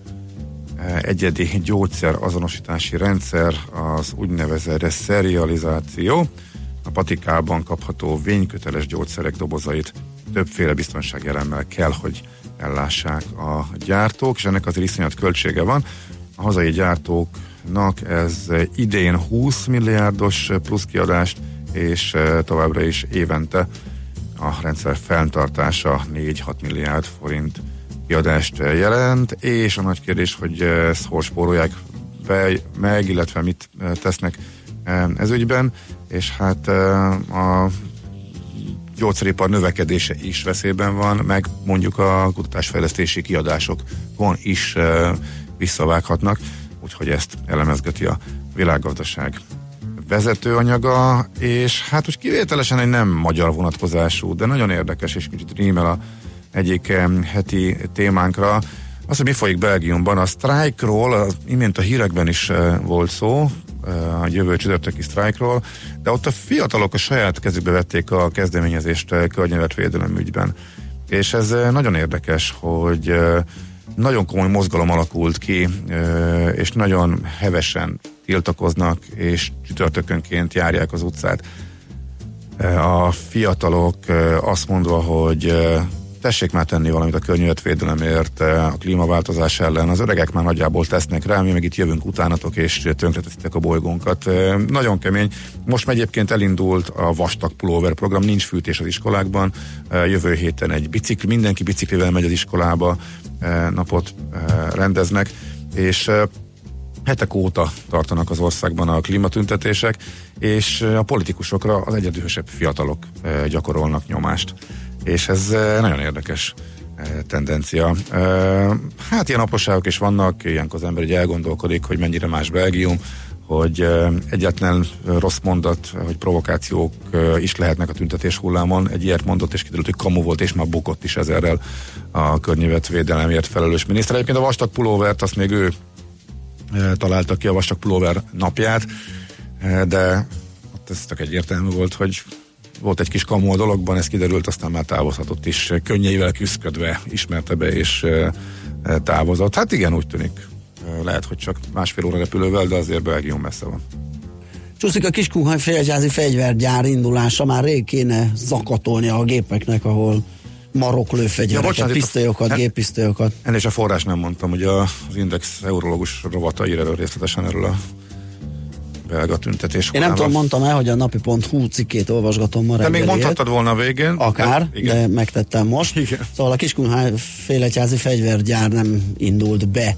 egyedi gyógyszer azonosítási rendszer, az úgynevezett serializáció, a patikában kapható vényköteles gyógyszerek dobozait többféle biztonsági elemmel kell, hogy ellássák a gyártók, és ennek azért iszonyat költsége van. A hazai gyártóknak ez idén 20 milliárdos plusz kiadást, és eh, továbbra is évente a rendszer fenntartása 4-6 milliárd forint kiadást jelent, és a nagy kérdés, hogy ezt hol spórolják be, meg, illetve mit eh, tesznek eh, ez ügyben, és hát a gyógyszeripar növekedése is veszélyben van, meg mondjuk a kutatásfejlesztési kiadásokon is visszavághatnak, úgyhogy ezt elemezgeti a világgazdaság vezetőanyaga, és hát most kivételesen egy nem magyar vonatkozású, de nagyon érdekes, és kicsit rímel a egyik heti témánkra. Az, hogy mi folyik Belgiumban, a sztrájkról, az imént a hírekben is volt szó, a jövő csütörtöki sztrájkról, de ott a fiatalok a saját kezükbe vették a kezdeményezést környezetvédelem ügyben. És ez nagyon érdekes, hogy nagyon komoly mozgalom alakult ki, és nagyon hevesen tiltakoznak, és csütörtökönként járják az utcát a fiatalok azt mondva, hogy tessék már tenni valamit a környezetvédelemért, eh, a klímaváltozás ellen. Az öregek már nagyjából tesznek rá, mi meg itt jövünk utánatok, és tönkreteszitek a bolygónkat. Eh, Nagyon kemény. Most egyébként elindult a vastag pulóver program, nincs fűtés az iskolákban. Eh, Jövő héten egy bicikli, mindenki biciklivel megy az iskolába, napot rendeznek, és hetek óta tartanak az országban a klímatüntetések, és a politikusokra az egyedühösebb fiatalok gyakorolnak nyomást. És ez eh, nagyon érdekes eh, tendencia. Eh, Hát ilyen apróságok is vannak, ilyenkor az ember így elgondolkodik, hogy mennyire más Belgium, hogy egyetlen rossz mondat, hogy provokációk is lehetnek a tüntetés hullámon. Egy ilyet mondott, és kiderült, hogy kamu volt, és már bukott is ezerrel a környezetvédelemért felelős miniszter. Egyébként a vastag pulóvert, azt még ő találta ki a vastag pulóver napját, de ott ez csak egyértelmű volt, hogy volt egy kis kamu a dologban, ez kiderült, aztán már távozhatott is, könnyeivel küzdködve ismerte be és távozott. Hát igen, úgy tűnik. Eh, Lehet, hogy csak másfél óra repülővel, de azért Belgium messze van. Csúszik a Kiskunhaj félgyázi fegyvergyár indulása, már rég kéne zakatolni a gépeknek, ahol marok lőfegyvereket, Ja, bocsánat, itt a- pisztolyokat, Hát- géppisztolyokat. Ennél is a forrás nem mondtam, hogy az Index eurológus rovata ír elő részletesen erről a belga tüntetés. Én nem tudom, mondtam el, hogy a napi.hu cikkét olvasgatom ma De még mondhattad volna a végén. Akár, de, igen. de megtettem most. Igen. Szóval a Kiskunhály féletyázi fegyvergyár nem indult be.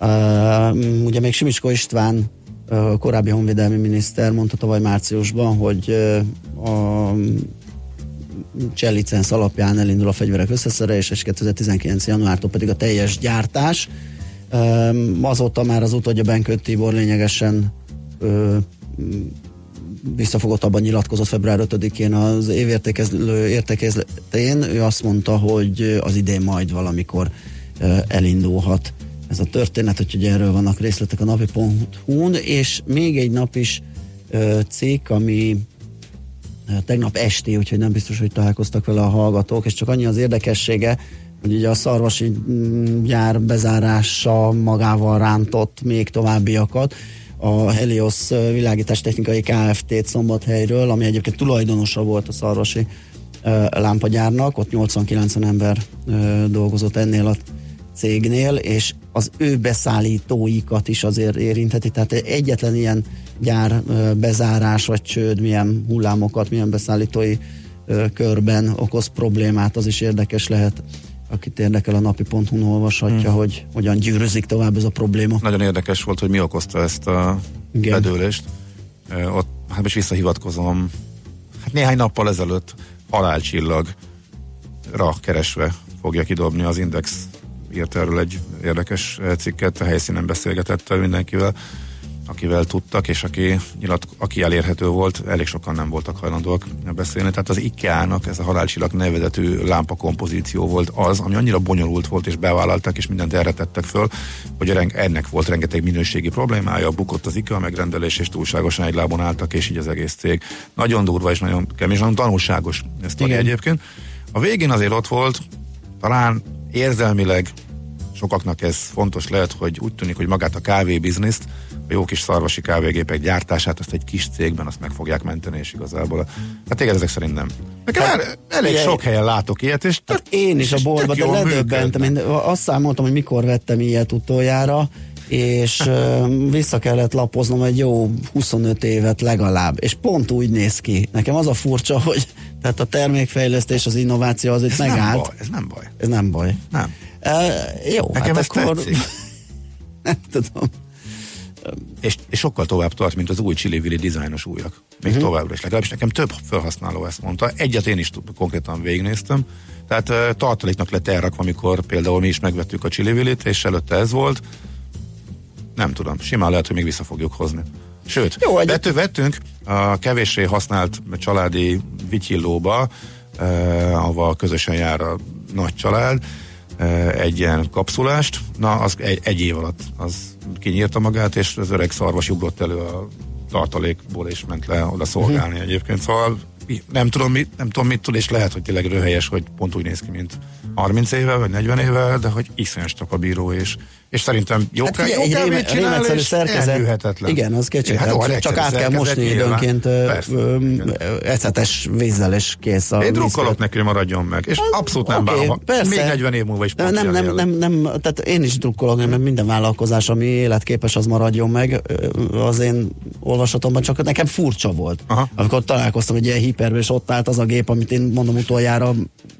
Uh, ugye még Simicsko István, uh, korábbi honvédelmi miniszter mondta tavaly márciusban, hogy uh, a cseh licensz alapján elindul a fegyverek összeszerelés, és 2019. januártól pedig a teljes gyártás. Um, azóta már az utódja Benkött Tibor lényegesen uh, visszafogottabban nyilatkozott február 5-én az évértékező értekezletén. Ő azt mondta, hogy az idén majd valamikor ö, elindulhat ez a történet, úgyhogy erről vannak részletek a napi.hu-n, és még egy nap is ö, cikk, ami ö, tegnap esti, úgyhogy nem biztos, hogy találkoztak vele a hallgatók, és csak annyi az érdekessége, hogy ugye a szarvasi mm, gyár bezárása magával rántott még továbbiakat, a Helios világítás technikai Kft-t Szombathelyről, ami egyébként tulajdonosa volt a szarvasi lámpagyárnak, ott 80-90 ember dolgozott ennél a cégnél, és az ő beszállítóikat is azért érintheti, tehát egyetlen ilyen gyár bezárás vagy csőd, milyen hullámokat, milyen beszállítói körben okoz problémát, az is érdekes lehet akit érdekel a napi.hu-n olvashatja, hmm. hogy hogyan gyűrözik tovább ez a probléma. Nagyon érdekes volt, hogy mi okozta ezt a Igen. bedőlést. Ö, Ott, hát most visszahivatkozom, hát néhány nappal ezelőtt halálcsillagra keresve fogja kidobni az Index írt erről egy érdekes cikket, a helyszínen beszélgetett el mindenkivel, akivel tudtak, és aki, nyilat, aki elérhető volt, elég sokan nem voltak hajlandóak beszélni. Tehát az IKEA-nak ez a halálcsillag nevezetű lámpa kompozíció volt az, ami annyira bonyolult volt, és bevállaltak, és mindent erre tettek föl, hogy ennek volt rengeteg minőségi problémája, bukott az IKEA megrendelés, és túlságosan egy lábon álltak, és így az egész cég. Nagyon durva és nagyon kemény, és nagyon tanulságos ez Igen. egyébként. A végén azért ott volt, talán érzelmileg sokaknak ez fontos lehet, hogy úgy tűnik, hogy magát a kávébizniszt, a jó kis szarvasi kávégépek gyártását, azt egy kis cégben azt meg fogják menteni, és igazából. Hát téged ezek szerint nem. Nekem el, elég ugye- sok helyen látok ilyet, és tök, Én is a és boltba, tök de ledöbbentem. Én azt számoltam, hogy mikor vettem ilyet utoljára, és vissza kellett lapoznom egy jó 25 évet legalább, és pont úgy néz ki. Nekem az a furcsa, hogy tehát a termékfejlesztés, az innováció az itt Ez nem megállt. baj, ez nem baj. Ez nem baj. Nem. Uh, jó, Nekem hát ez akkor... tetszik. nem tudom. És, és sokkal tovább tart, mint az új Chili Willy dizájnos újak. Még uh-huh. továbbra is. Legalábbis nekem több felhasználó ezt mondta. Egyet én is konkrétan végignéztem. Tehát uh, tartaléknak lett elrakva, amikor például mi is megvettük a Chili Willy-t, és előtte ez volt. Nem tudom, simán lehet, hogy még vissza fogjuk hozni. Sőt, Jó, vettő, vettünk a kevéssé használt családi vityillóba, eh, ahol közösen jár a nagy család, egy ilyen kapszulást, na az egy, egy év alatt az kinyírta magát, és az öreg szarvas ugrott elő a tartalékból, és ment le oda szolgálni egyébként, szóval nem tudom, mit, nem tudom mit tud, és lehet, hogy tényleg röhelyes, hogy pont úgy néz ki, mint 30 éve, vagy 40 éve, de hogy iszonyos a bíró, és, és szerintem jó, Hát hát, jó egy réme, kávét csinál, rémetszerű és szerkezet. Igen, az kicsit. Hát, Hát, csak át kell mosni időnként ecetes vízzel, és kész a Én drukkolok neki, hogy maradjon meg. És abszolút nem bánva. persze. Még 40 év múlva is nem, nem, nem, nem, nem, tehát én is drukkolok, mert minden vállalkozás, ami életképes, az maradjon meg az én olvasatomban, csak nekem furcsa volt. Aha. Amikor találkoztam egy ilyen hiperbe, és ott állt az a gép, amit én mondom utoljára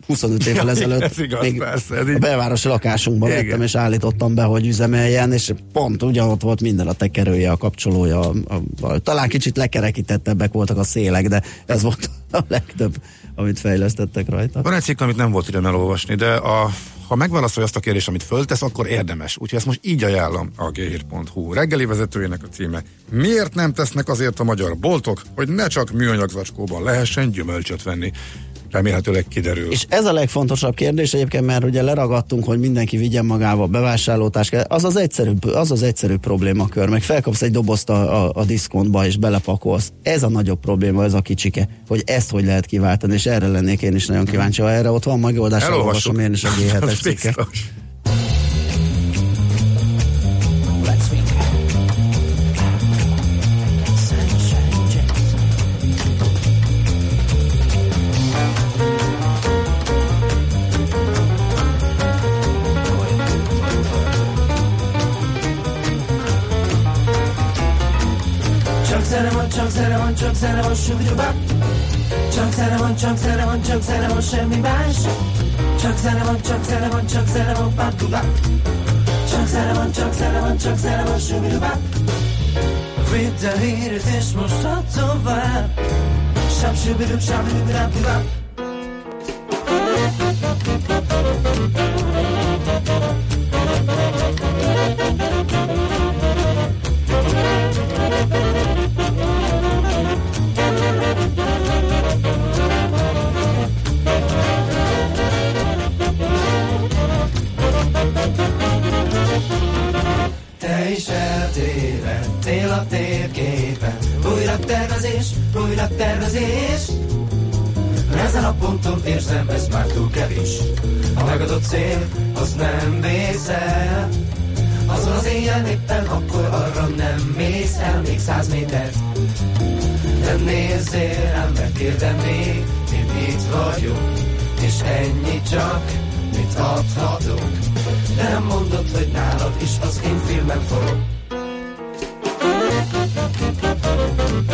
25 évvel ezelőtt ez igaz, még persze, ez a belvárosi lakásunkban vettem, és állítottam be, hogy üzemeljen, és pont ugyanott volt minden a tekerője, a kapcsolója, a, a, a, talán kicsit lekerekítettebbek voltak a szélek, de ez volt a legtöbb, amit fejlesztettek rajta. Van egy cikk, amit nem volt időm elolvasni, de a, ha megválaszolja azt a kérdést, amit föltesz, akkor érdemes. Úgyhogy ezt most így ajánlom a ghír.hu reggeli vezetőjének a címe. Miért nem tesznek azért a magyar boltok, hogy ne csak műanyag zacskóban lehessen gyümölcsöt venni? remélhetőleg kiderül. És ez a legfontosabb kérdés egyébként, mert ugye leragadtunk, hogy mindenki vigyen magával bevásárlótáskát, az az egyszerűbb, az az egyszerű problémakör, meg felkapsz egy dobozt a, a, a diszkontba és belepakolsz. Ez a nagyobb probléma, ez a kicsike, hogy ezt hogy lehet kiváltani, és erre lennék én is nagyon kíváncsi, ha erre ott van megoldás, olvasom én is a g 7 Csak zene van, csak zene van, csak zene van, semmi más. Csak zene van, csak zene van, csak zene van, papudá. Csak zene van, csak zene van, csak zene van, subidubá. Vidd el híret, és most add tovább. Sab, subidub, sabidub, rabdubá. Te a térképen. Újra tervezés, újra tervezés. Ezen a ponton érzem, ez már túl kevés. A megadott cél, az nem mész el Azon az éjjel éppen akkor arra nem mész el Még száz métert. De nézzél rám, mert kérdem még Én itt vagyok És ennyi csak, mit adhatok De nem mondod, hogy nálad is az én filmem forog Amit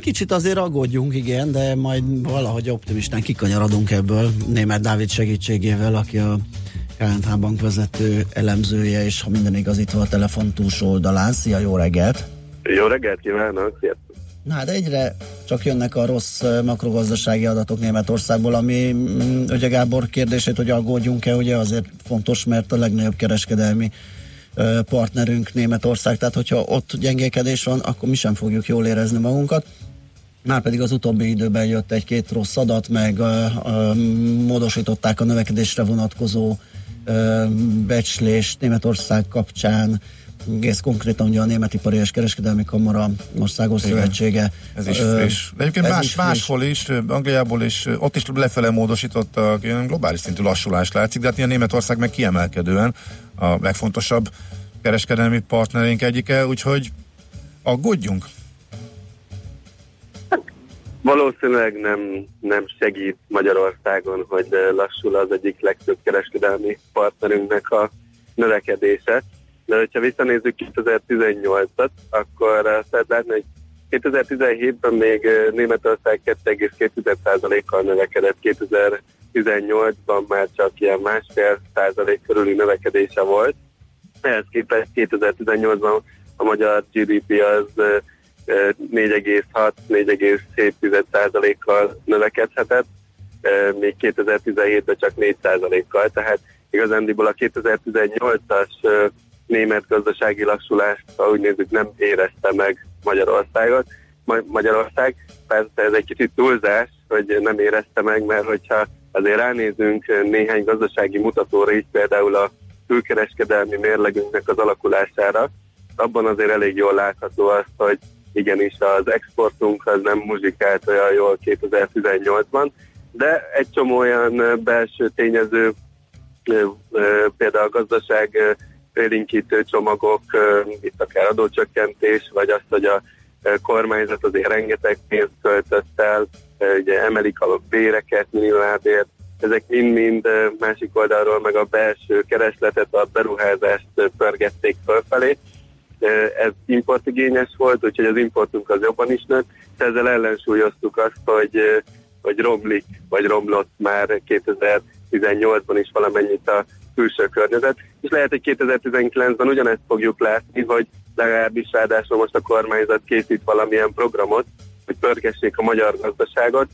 kicsit azért aggódjunk, igen, de majd valahogy optimistán kikanyarodunk ebből német Dávid segítségével, aki a KNH Bank vezető elemzője, és ha minden igaz, itt van a telefon túlsó oldalán. Szia, jó reggelt! Jó reggelt kívánok, sziasztok! Na hát egyre csak jönnek a rossz makrogazdasági adatok Németországból, ami mm, ugye Gábor kérdését, hogy aggódjunk-e, ugye azért fontos, mert a legnagyobb kereskedelmi partnerünk Németország, tehát hogyha ott gyengékedés van, akkor mi sem fogjuk jól érezni magunkat. Márpedig az utóbbi időben jött egy-két rossz adat, meg ö, ö, módosították a növekedésre vonatkozó ö, becslést Németország kapcsán, egész konkrétan ugye a Németipari és Kereskedelmi Kamara Országos Igen. Szövetsége. Ez is friss. De egyébként más, is máshol is, Angliából is, ott is lefele módosítottak, ilyen globális szintű lassulás látszik, de hát ilyen Németország meg kiemelkedően a legfontosabb kereskedelmi partnerénk egyike, úgyhogy aggódjunk. Valószínűleg nem, nem segít Magyarországon, hogy lassul az egyik legtöbb kereskedelmi partnerünknek a növekedése. De hogyha visszanézzük 2018-at, akkor eh, lehet látni, hogy 2017-ben még eh, Németország 2,2%-kal növekedett, 2018-ban már csak ilyen másfél százalék körüli növekedése volt. Ehhez képest 2018-ban a magyar GDP az eh, 4,6-4,7%-kal növekedhetett, eh, még 2017-ben csak 4%-kal, tehát igazándiból a 2018-as eh, német gazdasági lassulást, ha úgy nézzük, nem érezte meg Magyarországot. Ma- Magyarország, persze ez egy kicsit túlzás, hogy nem érezte meg, mert hogyha azért ránézünk néhány gazdasági mutatóra is, például a külkereskedelmi mérlegünknek az alakulására, abban azért elég jól látható az, hogy igenis az exportunk az nem muzsikált olyan jól 2018-ban, de egy csomó olyan belső tényező, például a gazdaság ö, élénkítő csomagok, itt akár adócsökkentés, vagy azt, hogy a kormányzat azért rengeteg pénzt költött el, ugye emelik a béreket, minimálbért, ezek mind-mind másik oldalról meg a belső keresletet, a beruházást pörgették fölfelé, ez importigényes volt, úgyhogy az importunk az jobban is nőtt, és ezzel ellensúlyoztuk azt, hogy, hogy romlik, vagy romlott már 2018-ban is valamennyit a külső környezet, és lehet, hogy 2019-ben ugyanezt fogjuk látni, hogy legalábbis ráadásul most a kormányzat készít valamilyen programot, hogy pörgessék a magyar gazdaságot,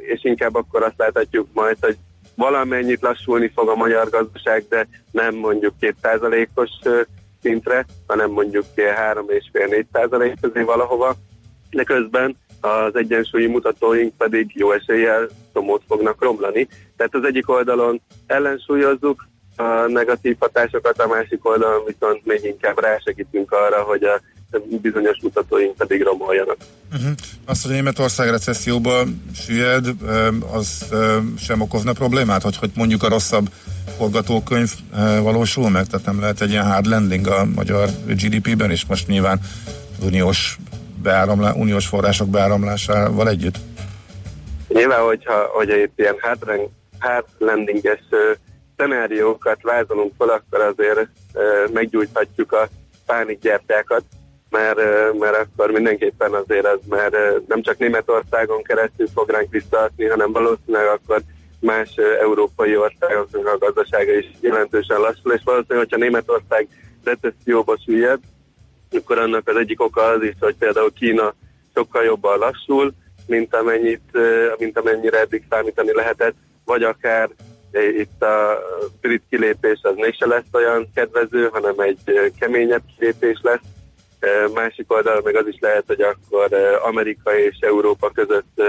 és inkább akkor azt láthatjuk majd, hogy valamennyit lassulni fog a magyar gazdaság, de nem mondjuk 2%-os szintre, hanem mondjuk 3,5-4 százalék közé valahova, de közben az egyensúlyi mutatóink pedig jó eséllyel tomót fognak romlani. Tehát az egyik oldalon ellensúlyozzuk a negatív hatásokat, a másik oldalon viszont még inkább rásegítünk arra, hogy a bizonyos mutatóink pedig romoljanak. Uh-huh. Azt, hogy Németország recesszióba süllyed, az sem okozna problémát, hogy, hogy mondjuk a rosszabb forgatókönyv valósul meg, tehát nem lehet egy ilyen hard landing a magyar GDP-ben, és most nyilván uniós, beáramlá, uniós források beáramlásával együtt? Nyilván, hogyha, hogyha itt ilyen hard landinges szenáriókat vázolunk fel, akkor azért meggyújthatjuk a pánikgyertyákat, mert, mert akkor mindenképpen azért az már nem csak Németországon keresztül fog ránk visszaadni, hanem valószínűleg akkor más európai országoknak a gazdasága is jelentősen lassul, és valószínűleg, hogyha Németország recesszióba süllyed, akkor annak az egyik oka az is, hogy például Kína sokkal jobban lassul, mint, amennyit, mint amennyire eddig számítani lehetett, vagy akár itt a brit kilépés az mégse lesz olyan kedvező, hanem egy keményebb kilépés lesz. Másik oldal meg az is lehet, hogy akkor Amerika és Európa között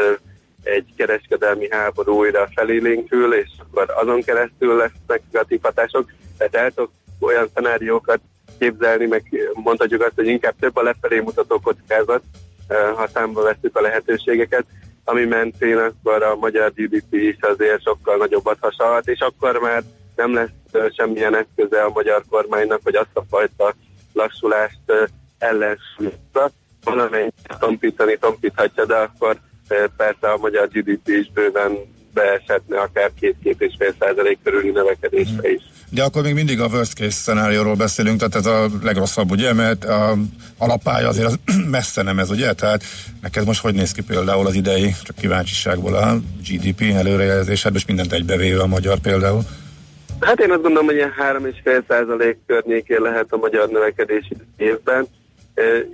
egy kereskedelmi háború újra felélénkül, és akkor azon keresztül lesznek negatív hatások. Tehát el tudok olyan szenáriókat képzelni, meg mondhatjuk azt, hogy inkább több a lefelé mutató kockázat, ha számba veszük a lehetőségeket, ami mentén akkor a magyar GDP is azért sokkal nagyobbat hasonlhat, és akkor már nem lesz semmilyen eszköze a magyar kormánynak, hogy azt a fajta lassulást ellensúlyozza. Valamennyit tompítani tompíthatja, de akkor persze a magyar GDP is bőven beeshetne akár két-két és fél százalék körüli növekedésre is. De akkor még mindig a worst case szenárióról beszélünk, tehát ez a legrosszabb, ugye, mert a alapája azért az messze nem ez, ugye? Tehát neked most hogy néz ki például az idei, csak kíváncsiságból a GDP előrejelzésed, és mindent egybevéve a magyar például? Hát én azt gondolom, hogy ilyen 3,5 százalék környékén lehet a magyar növekedés évben.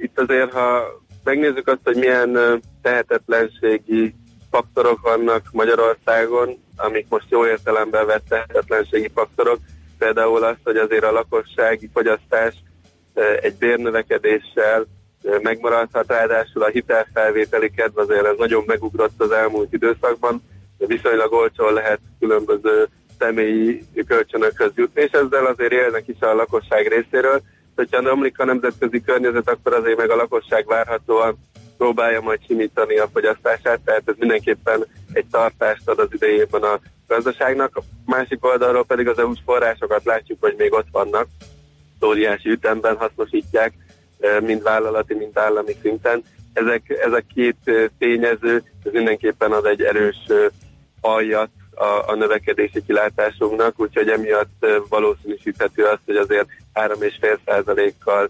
Itt azért, ha megnézzük azt, hogy milyen tehetetlenségi faktorok vannak Magyarországon, amik most jó értelemben vett tehetetlenségi faktorok, például az, hogy azért a lakossági fogyasztás egy bérnövekedéssel megmaradhat, ráadásul a hitelfelvételi kedv azért ez nagyon megugrott az elmúlt időszakban, viszonylag olcsón lehet különböző személyi kölcsönökhöz jutni, és ezzel azért élnek is a lakosság részéről. Hogyha omlik a nemzetközi környezet, akkor azért meg a lakosság várhatóan próbálja majd simítani a fogyasztását, tehát ez mindenképpen egy tartást ad az idejében a gazdaságnak. A másik oldalról pedig az EU-s forrásokat látjuk, hogy még ott vannak, óriási ütemben hasznosítják, mind vállalati, mind állami szinten. Ezek, ezek két eh, tényező, ez mindenképpen ad egy erős aljat a, a növekedési kilátásunknak, úgyhogy emiatt valószínűsíthető azt, hogy azért 3,5 kal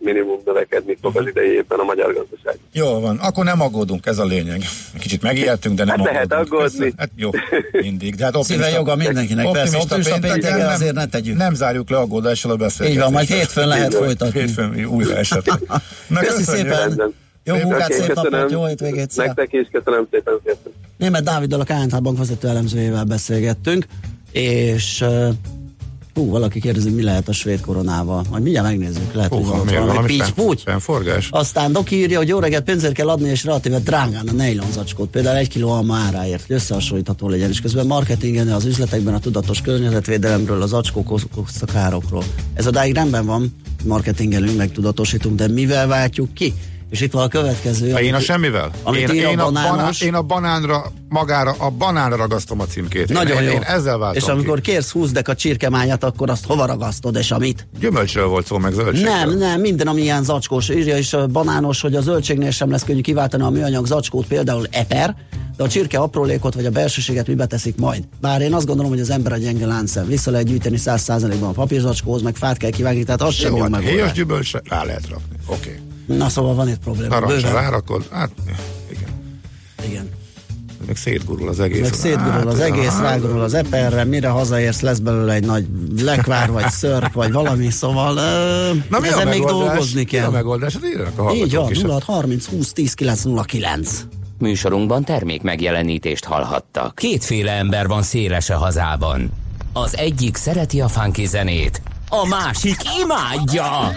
minimum növekedni fog az idei évben a magyar gazdaság. Jó van, akkor nem aggódunk, ez a lényeg. Kicsit megijedtünk, de nem hát lehet aggódni. Hát jó, mindig. De hát Szíve joga mindenkinek, persze, optimista pénteken azért ne tegyük. Nem zárjuk le aggódással a beszélgetést. Így van, majd hétfőn lehet folytatni. Hétfőn újra esetleg. Na, Köszi szépen. Jó munkát, szép napot, jó hétvégét. Nektek is, köszönöm szépen. szépen. Német Dáviddal a KNH Bank vezető elemzőjével beszélgettünk, és Hú, valaki kérdezi, mi lehet a svéd koronával. Majd mindjárt megnézzük. Lehet, Hú, hogy van valami pics forgás. Aztán Doki írja, hogy jó reggelt pénzért kell adni, és relatíve drágán a nylon zacskót. Például egy kiló alma áráért, hogy összehasonlítható legyen. És közben marketingen az üzletekben a tudatos környezetvédelemről, az okozta károkról. Ez odáig rendben van, marketingelünk, meg tudatosítunk, de mivel váltjuk ki? És itt van a következő. Ha én a semmivel? Én, én, a, a banán, én a banánra, magára, a banánra ragasztom a címkét. Nagyon én, jó. Én ezzel váltom És amikor ki. kérsz 20 dek a csirkemányat, akkor azt hova ragasztod, és amit? Gyümölcsről volt szó, meg zöldségről. Nem, nem, minden, ami ilyen zacskós. Írja is banános, hogy a zöldségnél sem lesz könnyű kiváltani a műanyag zacskót, például eper, de a csirke aprólékot vagy a belsőséget mibe teszik majd. Bár én azt gondolom, hogy az ember a gyenge láncszem. Vissza lehet gyűjteni 100%-ban a papírzacskóhoz, meg fát kell kivágni, tehát az sem jó hát megoldás. Héjas gyümölcsre rá lehet rakni. Oké. Okay. Na szóval van itt probléma. Narancsra rárakod, hát igen. Igen. Meg szétgurul az egész. Meg szétgurul hát, az egész, rágurul az eperre, mire hazaérsz, lesz belőle egy nagy lekvár, vagy szörp, vagy valami, szóval Na, mi ezen még dolgozni kell. Mi a megoldás? Hát írjanak a Így van, 0 30 20 10 9 0 9. Műsorunkban termék megjelenítést hallhattak. Kétféle ember van széles a hazában. Az egyik szereti a funky zenét, a másik imádja.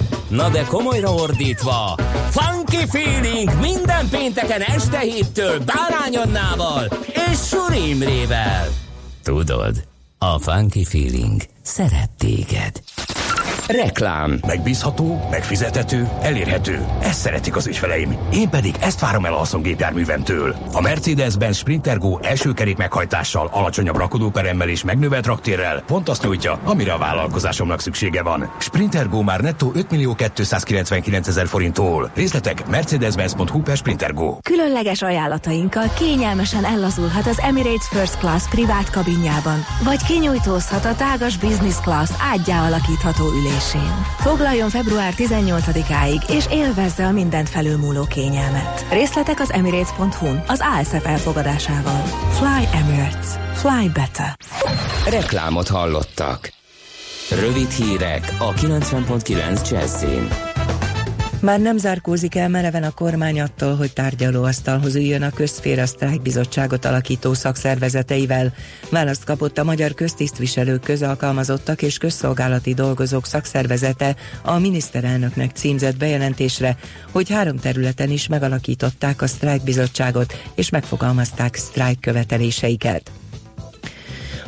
Na de komolyra ordítva, Funky Feeling minden pénteken este héttől Bárány Annával és Suri Imrével. Tudod, a Funky Feeling szeret téged. Reklám. Megbízható, megfizethető, elérhető. Ezt szeretik az ügyfeleim. Én pedig ezt várom el a haszongépjárművemtől. A Mercedes-Benz Sprinter Go első kerék meghajtással, alacsonyabb rakodóperemmel és megnövelt raktérrel pont azt nyújtja, amire a vállalkozásomnak szüksége van. Sprinter Go már nettó 5 millió 299 ezer forinttól. Részletek mercedes-benz.hu per Sprinter Go. Különleges ajánlatainkkal kényelmesen ellazulhat az Emirates First Class privát kabinjában, vagy kinyújtózhat a tágas Business Class ágyá alakítható ülés ülésén. Foglaljon február 18-áig, és élvezze a mindent felülmúló kényelmet. Részletek az emirates.hu-n, az ASF elfogadásával. Fly Emirates. Fly better. Reklámot hallottak. Rövid hírek a 90.9 Jazzin. Már nem zárkózik el mereven a kormány attól, hogy tárgyalóasztalhoz üljön a közféra sztrájkbizottságot alakító szakszervezeteivel. Választ kapott a magyar köztisztviselők, közalkalmazottak és közszolgálati dolgozók szakszervezete a miniszterelnöknek címzett bejelentésre, hogy három területen is megalakították a sztrájkbizottságot és megfogalmazták sztrájk követeléseiket.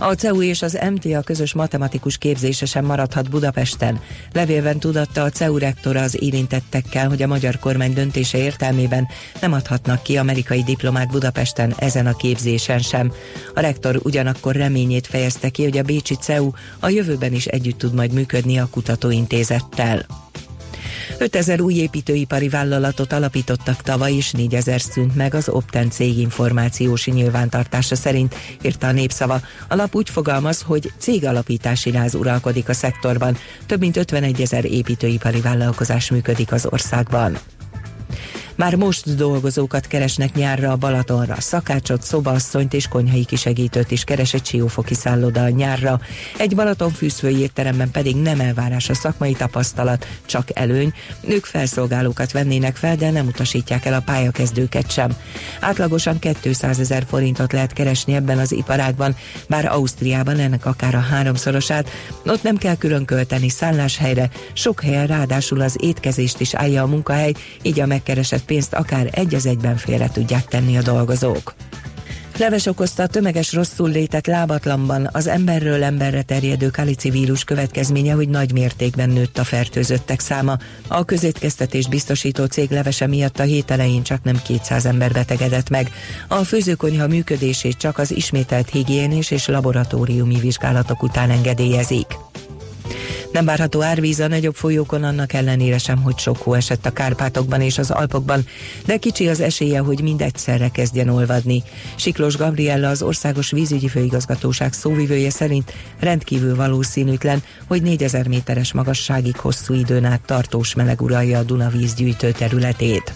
A CEU és az MTA közös matematikus képzése sem maradhat Budapesten. Levélben tudatta a CEU rektora az érintettekkel, hogy a magyar kormány döntése értelmében nem adhatnak ki amerikai diplomát Budapesten ezen a képzésen sem. A rektor ugyanakkor reményét fejezte ki, hogy a Bécsi CEU a jövőben is együtt tud majd működni a kutatóintézettel. 5000 új építőipari vállalatot alapítottak tavaly, és 4000 szűnt meg az Opten cég információs nyilvántartása szerint, írta a népszava. A lap úgy fogalmaz, hogy cégalapítási láz uralkodik a szektorban. Több mint 51 ezer építőipari vállalkozás működik az országban. Már most dolgozókat keresnek nyárra a Balatonra. Szakácsot, szobaasszonyt és konyhai kisegítőt is keres egy siófoki szálloda a nyárra. Egy Balaton fűszfői étteremben pedig nem elvárás a szakmai tapasztalat, csak előny. Ők felszolgálókat vennének fel, de nem utasítják el a pályakezdőket sem. Átlagosan 200 ezer forintot lehet keresni ebben az iparágban, bár Ausztriában ennek akár a háromszorosát. Ott nem kell külön költeni szálláshelyre, sok helyen ráadásul az étkezést is állja a munkahely, így a megkeresett pénzt akár egy az egyben félre tudják tenni a dolgozók. Leves okozta a tömeges rosszul létet lábatlanban az emberről emberre terjedő kalici vírus következménye, hogy nagy mértékben nőtt a fertőzöttek száma. A közétkeztetés biztosító cég levese miatt a hét elején csak nem 200 ember betegedett meg. A főzőkonyha működését csak az ismételt higiénés és laboratóriumi vizsgálatok után engedélyezik. Nem várható árvíz a nagyobb folyókon annak ellenére sem, hogy sok hó esett a Kárpátokban és az Alpokban, de kicsi az esélye, hogy mind egyszerre kezdjen olvadni. Siklós Gabriella az Országos Vízügyi Főigazgatóság szóvivője szerint rendkívül valószínűtlen, hogy 4000 méteres magasságig hosszú időn át tartós meleg uralja a Duna vízgyűjtő területét.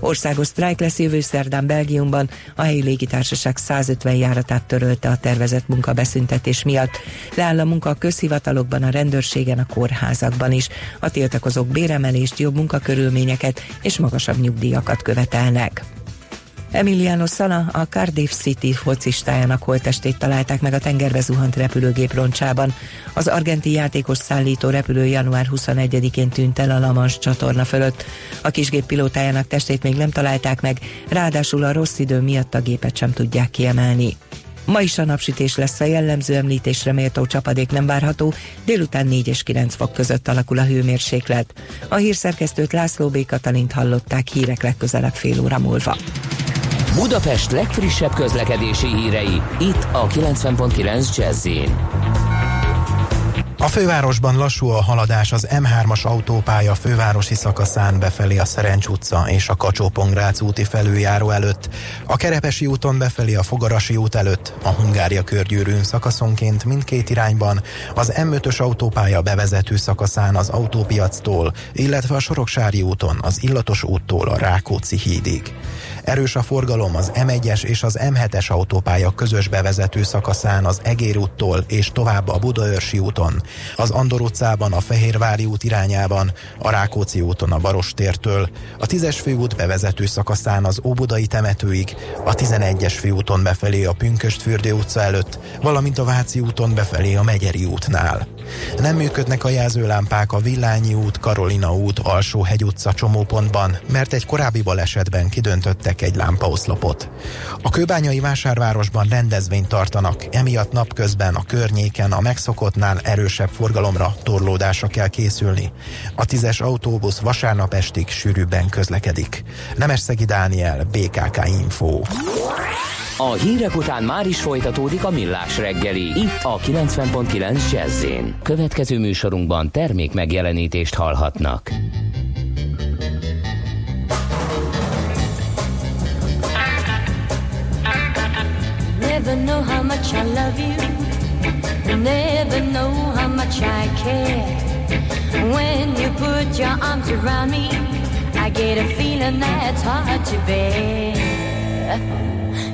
Országos sztrájk lesz jövő szerdán Belgiumban. A helyi légitársaság 150 járatát törölte a tervezett munkabeszüntetés miatt. Leáll a munka a közhivatalokban, a rendőrségen, a kórházakban is. A tiltakozók béremelést, jobb munkakörülményeket és magasabb nyugdíjakat követelnek. Emiliano Sala, a Cardiff City focistájának holtestét találták meg a tengerbe zuhant repülőgép roncsában. Az argentin játékos szállító repülő január 21-én tűnt el a Lamans csatorna fölött. A kisgép pilótájának testét még nem találták meg, ráadásul a rossz idő miatt a gépet sem tudják kiemelni. Ma is a napsütés lesz a jellemző említésre méltó csapadék nem várható, délután 4 és 9 fok között alakul a hőmérséklet. A hírszerkesztőt László B. Katalint hallották hírek legközelebb fél óra múlva. Budapest legfrissebb közlekedési hírei, itt a 90.9 jazz A fővárosban lassú a haladás az M3-as autópálya fővárosi szakaszán befelé a Szerencs utca és a kacsó úti felüljáró előtt, a Kerepesi úton befelé a Fogarasi út előtt, a Hungária körgyűrűn szakaszonként mindkét irányban, az M5-ös autópálya bevezető szakaszán az autópiactól, illetve a Soroksári úton az Illatos úttól a Rákóczi hídig. Erős a forgalom az M1-es és az M7-es autópálya közös bevezető szakaszán az Egér úttól és tovább a Budaörsi úton, az Andor utcában a Fehérvári út irányában, a Rákóczi úton a Barostértől, a 10-es főút bevezető szakaszán az Óbudai temetőig, a 11-es főúton befelé a Pünköstfürdő utca előtt, valamint a Váci úton befelé a Megyeri útnál. Nem működnek a jelzőlámpák a Villányi út, Karolina út, Alsó hegy utca csomópontban, mert egy korábbi balesetben kidöntöttek egy lámpaoszlopot. A kőbányai vásárvárosban rendezvényt tartanak, emiatt napközben a környéken a megszokottnál erősebb forgalomra, torlódásra kell készülni. A tízes autóbusz vasárnap estig sűrűbben közlekedik. Nemesszegi Dániel, BKK Info. A hírek után már is folytatódik a millás reggeli, itt a 90.9 jazz Következő műsorunkban termék megjelenítést hallhatnak. Never know how much I love you. Never know how much I care. When you put your arms around me, I get a feeling that's hard to bear.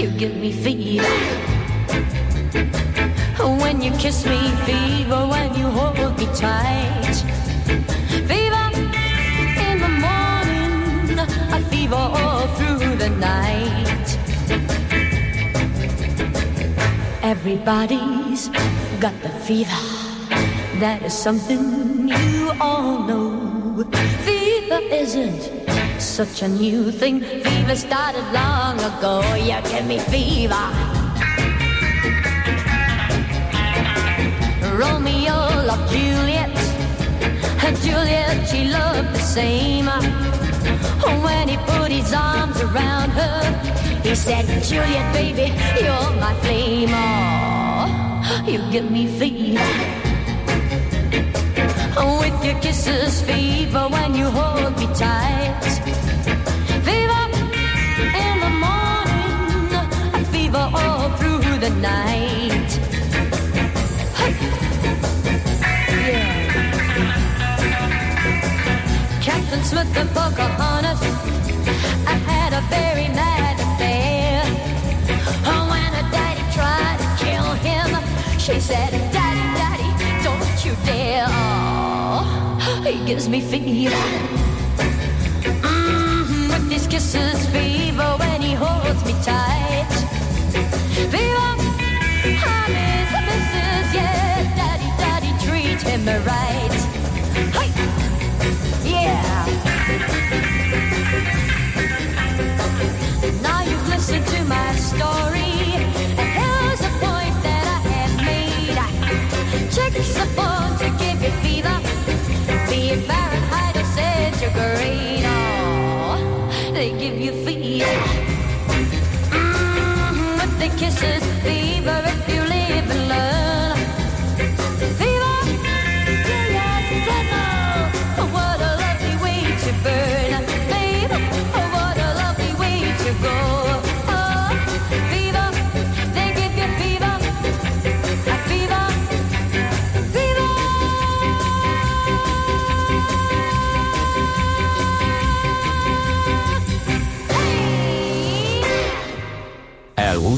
you give me fever. When you kiss me, fever, when you hold me tight. Fever in the morning, a fever all through the night. Everybody's got the fever. That is something you all know. Fever isn't such a new thing. Fever started long ago. You give me fever. Romeo loved Juliet, and Juliet she loved the same. When he put his arms around her, he said, Juliet, baby, you're my flame. Oh, you give me fever. With your kisses, fever when you hold me tight. All through the night. Hey. Yeah. Captain Smith and Pocahontas, I had a very mad affair. Oh, when her daddy tried to kill him, she said, Daddy, Daddy, don't you dare. He gives me fever. Mm-hmm, with his kisses, fever when he holds me tight. Him right. Hey, yeah. Now you've listened to my story. And here's a point that I have made. Check the phone to give you fever. Be it Fahrenheit or centigrade, oh, they give you fever. Mm, with the kisses,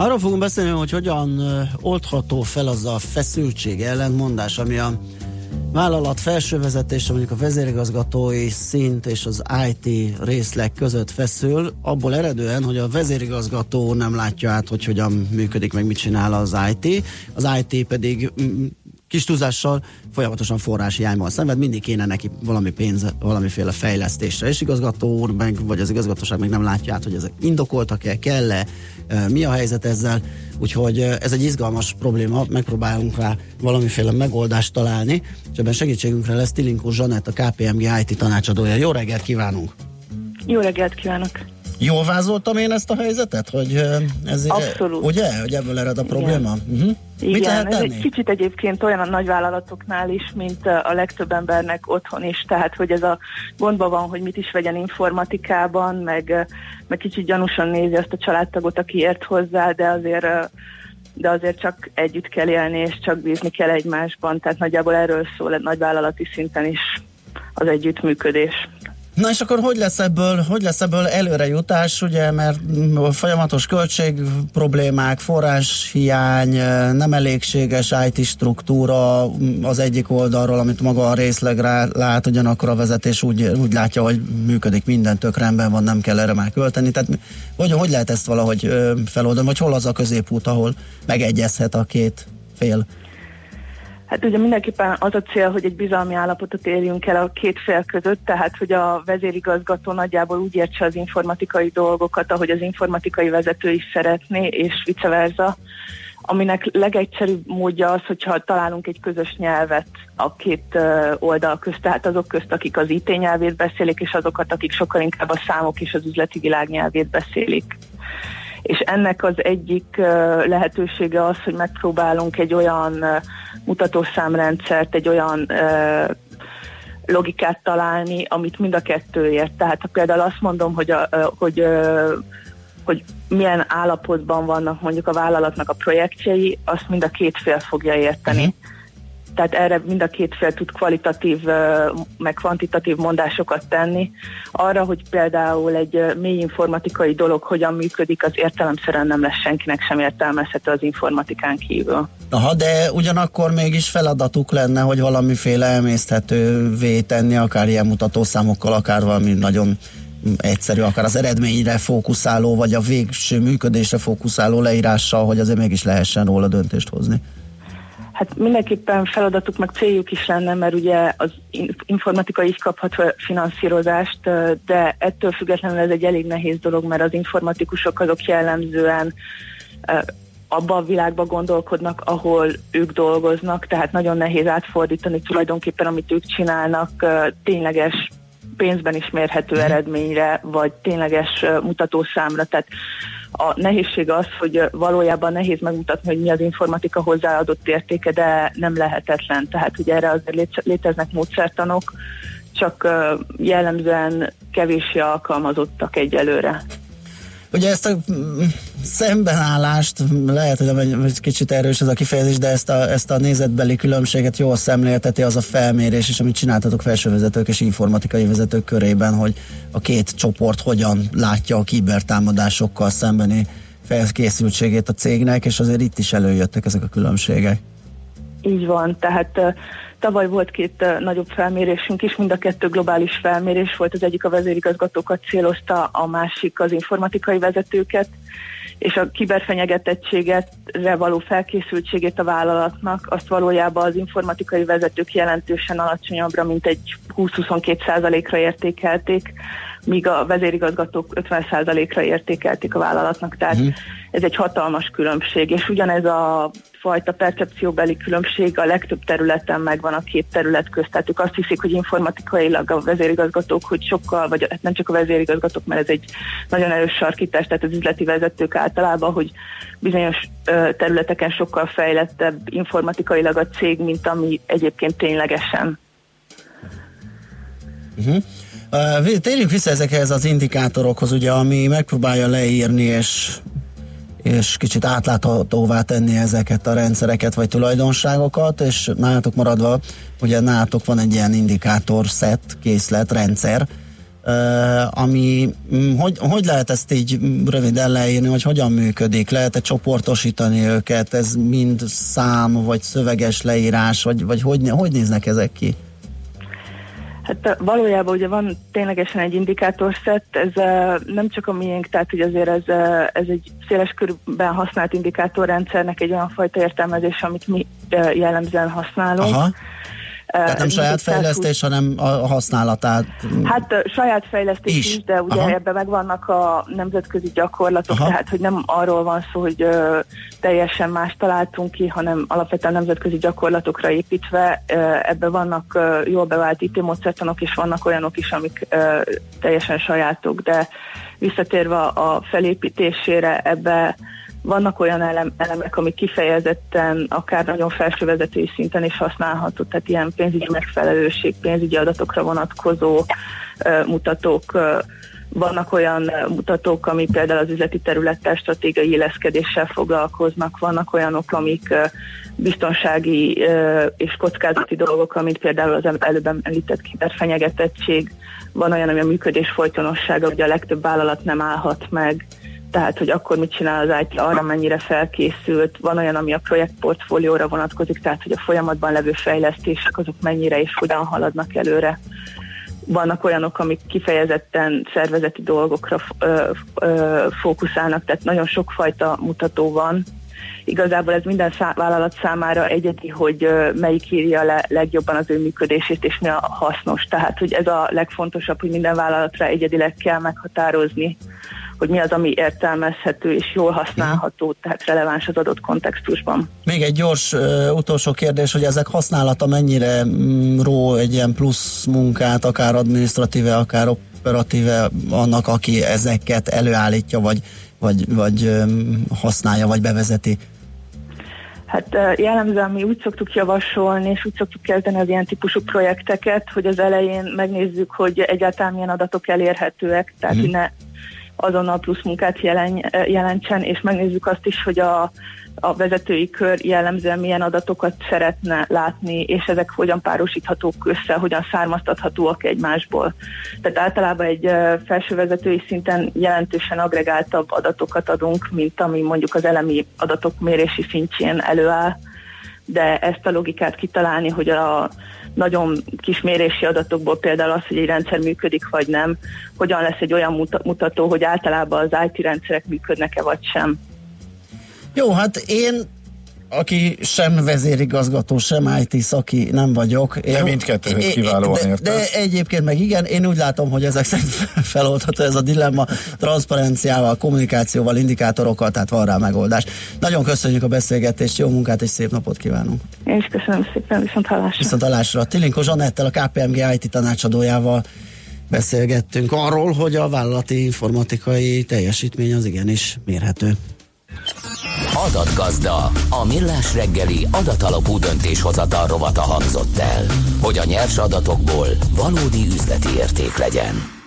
Arról fogunk beszélni, hogy hogyan oldható fel az a feszültség, ellentmondás, ami a vállalat felső vezetése, mondjuk a vezérigazgatói szint és az IT részleg között feszül, abból eredően, hogy a vezérigazgató nem látja át, hogy hogyan működik, meg mit csinál az IT, az IT pedig kis túlzással folyamatosan forráshiányban szenved, mindig kéne neki valami pénz, valamiféle fejlesztésre, és igazgató úr meg, vagy az igazgatóság meg nem látja át, hogy ezek indokoltak-e, kell-e, mi a helyzet ezzel, úgyhogy ez egy izgalmas probléma, megpróbálunk rá valamiféle megoldást találni, és ebben segítségünkre lesz Tilinkó Zsanett, a KPMG IT tanácsadója. Jó reggelt kívánunk! Jó reggelt kívánok! Jól vázoltam én ezt a helyzetet, hogy ez Abszolút. ugye, hogy ebből ered a probléma? Uh-huh. Mit Igen, lehet ez egy kicsit egyébként olyan a nagyvállalatoknál is, mint a legtöbb embernek otthon is, tehát hogy ez a gondban van, hogy mit is vegyen informatikában, meg, meg kicsit gyanúsan nézi azt a családtagot, aki ért hozzá, de azért de azért csak együtt kell élni, és csak bízni kell egymásban, tehát nagyjából erről szól egy nagyvállalati szinten is az együttműködés. Na és akkor hogy lesz ebből, hogy lesz ebből előrejutás, ugye, mert folyamatos költség problémák, forráshiány, nem elégséges IT struktúra az egyik oldalról, amit maga a részleg rá, lát, ugyanakkor a vezetés úgy, úgy látja, hogy működik minden, tök rendben van, nem kell erre már költeni. Tehát hogy, hogy lehet ezt valahogy feloldani, vagy hol az a középút, ahol megegyezhet a két fél? Hát ugye mindenképpen az a cél, hogy egy bizalmi állapotot érjünk el a két fél között, tehát hogy a vezérigazgató nagyjából úgy értse az informatikai dolgokat, ahogy az informatikai vezető is szeretné, és vice versa, aminek legegyszerűbb módja az, hogyha találunk egy közös nyelvet a két oldal közt, tehát azok közt, akik az IT nyelvét beszélik, és azokat, akik sokkal inkább a számok és az üzleti világ nyelvét beszélik és ennek az egyik lehetősége az, hogy megpróbálunk egy olyan mutatószámrendszert, egy olyan logikát találni, amit mind a kettő ért. Tehát ha például azt mondom, hogy, a, hogy hogy milyen állapotban vannak mondjuk a vállalatnak a projektjei, azt mind a két fél fogja érteni. Uh-huh. Tehát erre mind a két fél tud kvalitatív, meg kvantitatív mondásokat tenni. Arra, hogy például egy mély informatikai dolog hogyan működik, az értelemszerűen nem lesz senkinek sem értelmezhető az informatikán kívül. Aha, de ugyanakkor mégis feladatuk lenne, hogy valamiféle emészthetővé tenni, akár ilyen mutatószámokkal, akár valami nagyon egyszerű, akár az eredményre fókuszáló, vagy a végső működésre fókuszáló leírással, hogy azért mégis lehessen róla döntést hozni. Hát mindenképpen feladatuk, meg céljuk is lenne, mert ugye az in- informatika így kaphat finanszírozást, de ettől függetlenül ez egy elég nehéz dolog, mert az informatikusok azok jellemzően abba a világba gondolkodnak, ahol ők dolgoznak, tehát nagyon nehéz átfordítani tulajdonképpen, amit ők csinálnak, tényleges pénzben is mérhető eredményre, vagy tényleges mutatószámra. Tehát a nehézség az, hogy valójában nehéz megmutatni, hogy mi az informatika hozzáadott értéke, de nem lehetetlen. Tehát ugye erre azért lé- léteznek módszertanok, csak jellemzően kevéssé alkalmazottak egyelőre. Ugye ezt a mm, szembenállást, lehet, hogy egy, kicsit erős ez a kifejezés, de ezt a, ezt a nézetbeli különbséget jól szemlélteti az a felmérés, és amit csináltatok felsővezetők és informatikai vezetők körében, hogy a két csoport hogyan látja a kibertámadásokkal szembeni felkészültségét a cégnek, és azért itt is előjöttek ezek a különbségek. Így van, tehát tavaly volt két nagyobb felmérésünk is, mind a kettő globális felmérés volt, az egyik a vezérigazgatókat célozta, a másik az informatikai vezetőket, és a kiberfenyegetettségetre való felkészültségét a vállalatnak, azt valójában az informatikai vezetők jelentősen alacsonyabbra, mint egy 20-22 százalékra értékelték, míg a vezérigazgatók 50 százalékra értékelték a vállalatnak, tehát uh-huh. ez egy hatalmas különbség, és ugyanez a fajta percepcióbeli különbség a legtöbb területen megvan a két terület közt. Tehát ők azt hiszik, hogy informatikailag a vezérigazgatók, hogy sokkal, vagy hát nem csak a vezérigazgatók, mert ez egy nagyon erős sarkítás, tehát az üzleti vezetők általában, hogy bizonyos területeken sokkal fejlettebb informatikailag a cég, mint ami egyébként ténylegesen. Uh-huh. Térjünk vissza ezekhez az indikátorokhoz, ugye, ami megpróbálja leírni és és kicsit átláthatóvá tenni ezeket a rendszereket vagy tulajdonságokat, és nálatok maradva, ugye nálatok van egy ilyen indikátor set, készlet, rendszer, ami, mm, hogy, hogy lehet ezt így röviden leírni, hogy hogyan működik? Lehet-e csoportosítani őket? Ez mind szám, vagy szöveges leírás, vagy, vagy hogy, hogy néznek ezek ki? Hát valójában ugye van ténylegesen egy indikátorszett, ez nem csak a miénk, tehát hogy azért ez, ez egy széles körben használt indikátorrendszernek egy olyan fajta értelmezés, amit mi jellemzően használunk. Aha. Tehát nem saját fejlesztés, hanem a használatát. Hát saját fejlesztés is, is de ugye Aha. ebben megvannak a nemzetközi gyakorlatok, Aha. tehát hogy nem arról van szó, hogy ö, teljesen más találtunk ki, hanem alapvetően nemzetközi gyakorlatokra építve ö, ebben vannak ö, jól bevált IT módszertanok, és vannak olyanok is, amik ö, teljesen sajátok, de visszatérve a felépítésére ebbe vannak olyan elem, elemek, amik kifejezetten akár nagyon felsővezetői szinten is használható, tehát ilyen pénzügyi megfelelőség, pénzügyi adatokra vonatkozó uh, mutatók, uh, vannak olyan mutatók, ami például az üzleti területtel stratégiai éleszkedéssel foglalkoznak, vannak olyanok, amik biztonsági és kockázati dolgok, amit például az előbb említett kiberfenyegetettség, van olyan, ami a működés folytonossága, ugye a legtöbb vállalat nem állhat meg, tehát hogy akkor mit csinál az IT, arra mennyire felkészült, van olyan, ami a projektportfólióra vonatkozik, tehát hogy a folyamatban levő fejlesztések azok mennyire és hogyan haladnak előre. Vannak olyanok, amik kifejezetten szervezeti dolgokra ö, ö, fókuszálnak, tehát nagyon sokfajta mutató van. Igazából ez minden szá- vállalat számára egyedi, hogy ö, melyik írja le legjobban az ő működését, és mi a hasznos. Tehát, hogy ez a legfontosabb, hogy minden vállalatra egyedileg kell meghatározni hogy mi az, ami értelmezhető és jól használható, tehát releváns az adott kontextusban. Még egy gyors uh, utolsó kérdés, hogy ezek használata mennyire mm, ró egy ilyen plusz munkát, akár administratíve, akár operatíve annak, aki ezeket előállítja, vagy, vagy, vagy um, használja, vagy bevezeti? Hát jellemzően mi úgy szoktuk javasolni, és úgy szoktuk kezdeni az ilyen típusú projekteket, hogy az elején megnézzük, hogy egyáltalán milyen adatok elérhetőek, tehát mm. ne azonnal plusz munkát jelen, jelentsen, és megnézzük azt is, hogy a, a vezetői kör jellemzően milyen adatokat szeretne látni, és ezek hogyan párosíthatók össze, hogyan származtathatóak egymásból. Tehát általában egy felső vezetői szinten jelentősen agregáltabb adatokat adunk, mint ami mondjuk az elemi adatok mérési szintjén előáll, de ezt a logikát kitalálni, hogy a nagyon kis adatokból például az, hogy egy rendszer működik vagy nem, hogyan lesz egy olyan mutató, hogy általában az IT rendszerek működnek-e vagy sem. Jó, hát én aki sem vezérigazgató, sem IT szaki nem vagyok. Én, de mindkettőhöz kiválóan de, de egyébként meg igen, én úgy látom, hogy ezek szerint feloldható ez a dilemma transzparenciával, kommunikációval, indikátorokkal, tehát van rá megoldás. Nagyon köszönjük a beszélgetést, jó munkát és szép napot kívánunk. Én is köszönöm szépen, viszont hallásra. Viszont hallásra. Tilinko Zsanettel, a KPMG IT tanácsadójával beszélgettünk arról, hogy a vállalati informatikai teljesítmény az igenis mérhető. Adatgazda, a millás reggeli adatalapú döntéshozatal rovata hangzott el, hogy a nyers adatokból valódi üzleti érték legyen.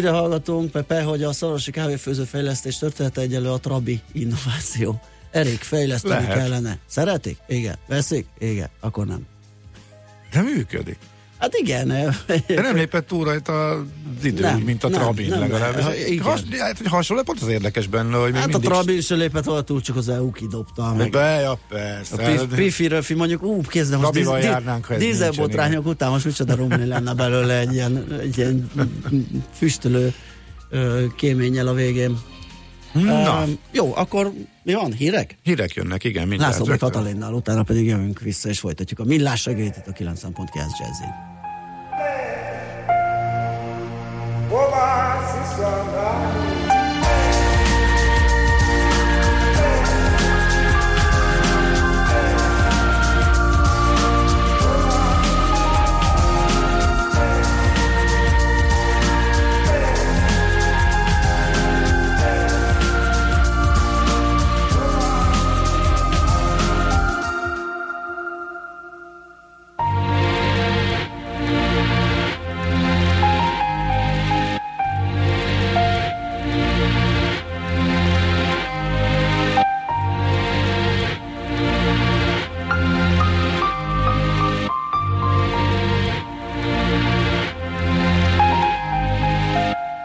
Írja hallgatónk, Pepe, hogy a szorosi kávéfőző fejlesztés története egyelő a Trabi innováció. Erik, fejleszteni Lehet. kellene. Szeretik? Igen. Veszik? Igen. Akkor nem. De működik. Hát igen. De nem lépett túl rajta az idő, Nem, mint a nem, Trabin nem, legalább. Ez- igen. Has, hát, hogy hasonló, pont az érdekes benne, hogy Hát a Trabin se lépett volna túl, csak az EU kidobta. Meg. Be, ja, A persze. Pif- Pifi Röfi mondjuk, ú, kézzel most díz- járnánk, ha dízelbotrányok után most micsoda rumli lenne belőle egy ilyen, egy ilyen füstölő kéménnyel a végén. Na. Um, jó, akkor mi van? Hírek? Hírek jönnek, igen, mindjárt. László. Katalinnal, utána pedig jövünk vissza és folytatjuk a millás segélyt itt a 9.9 Jazzin.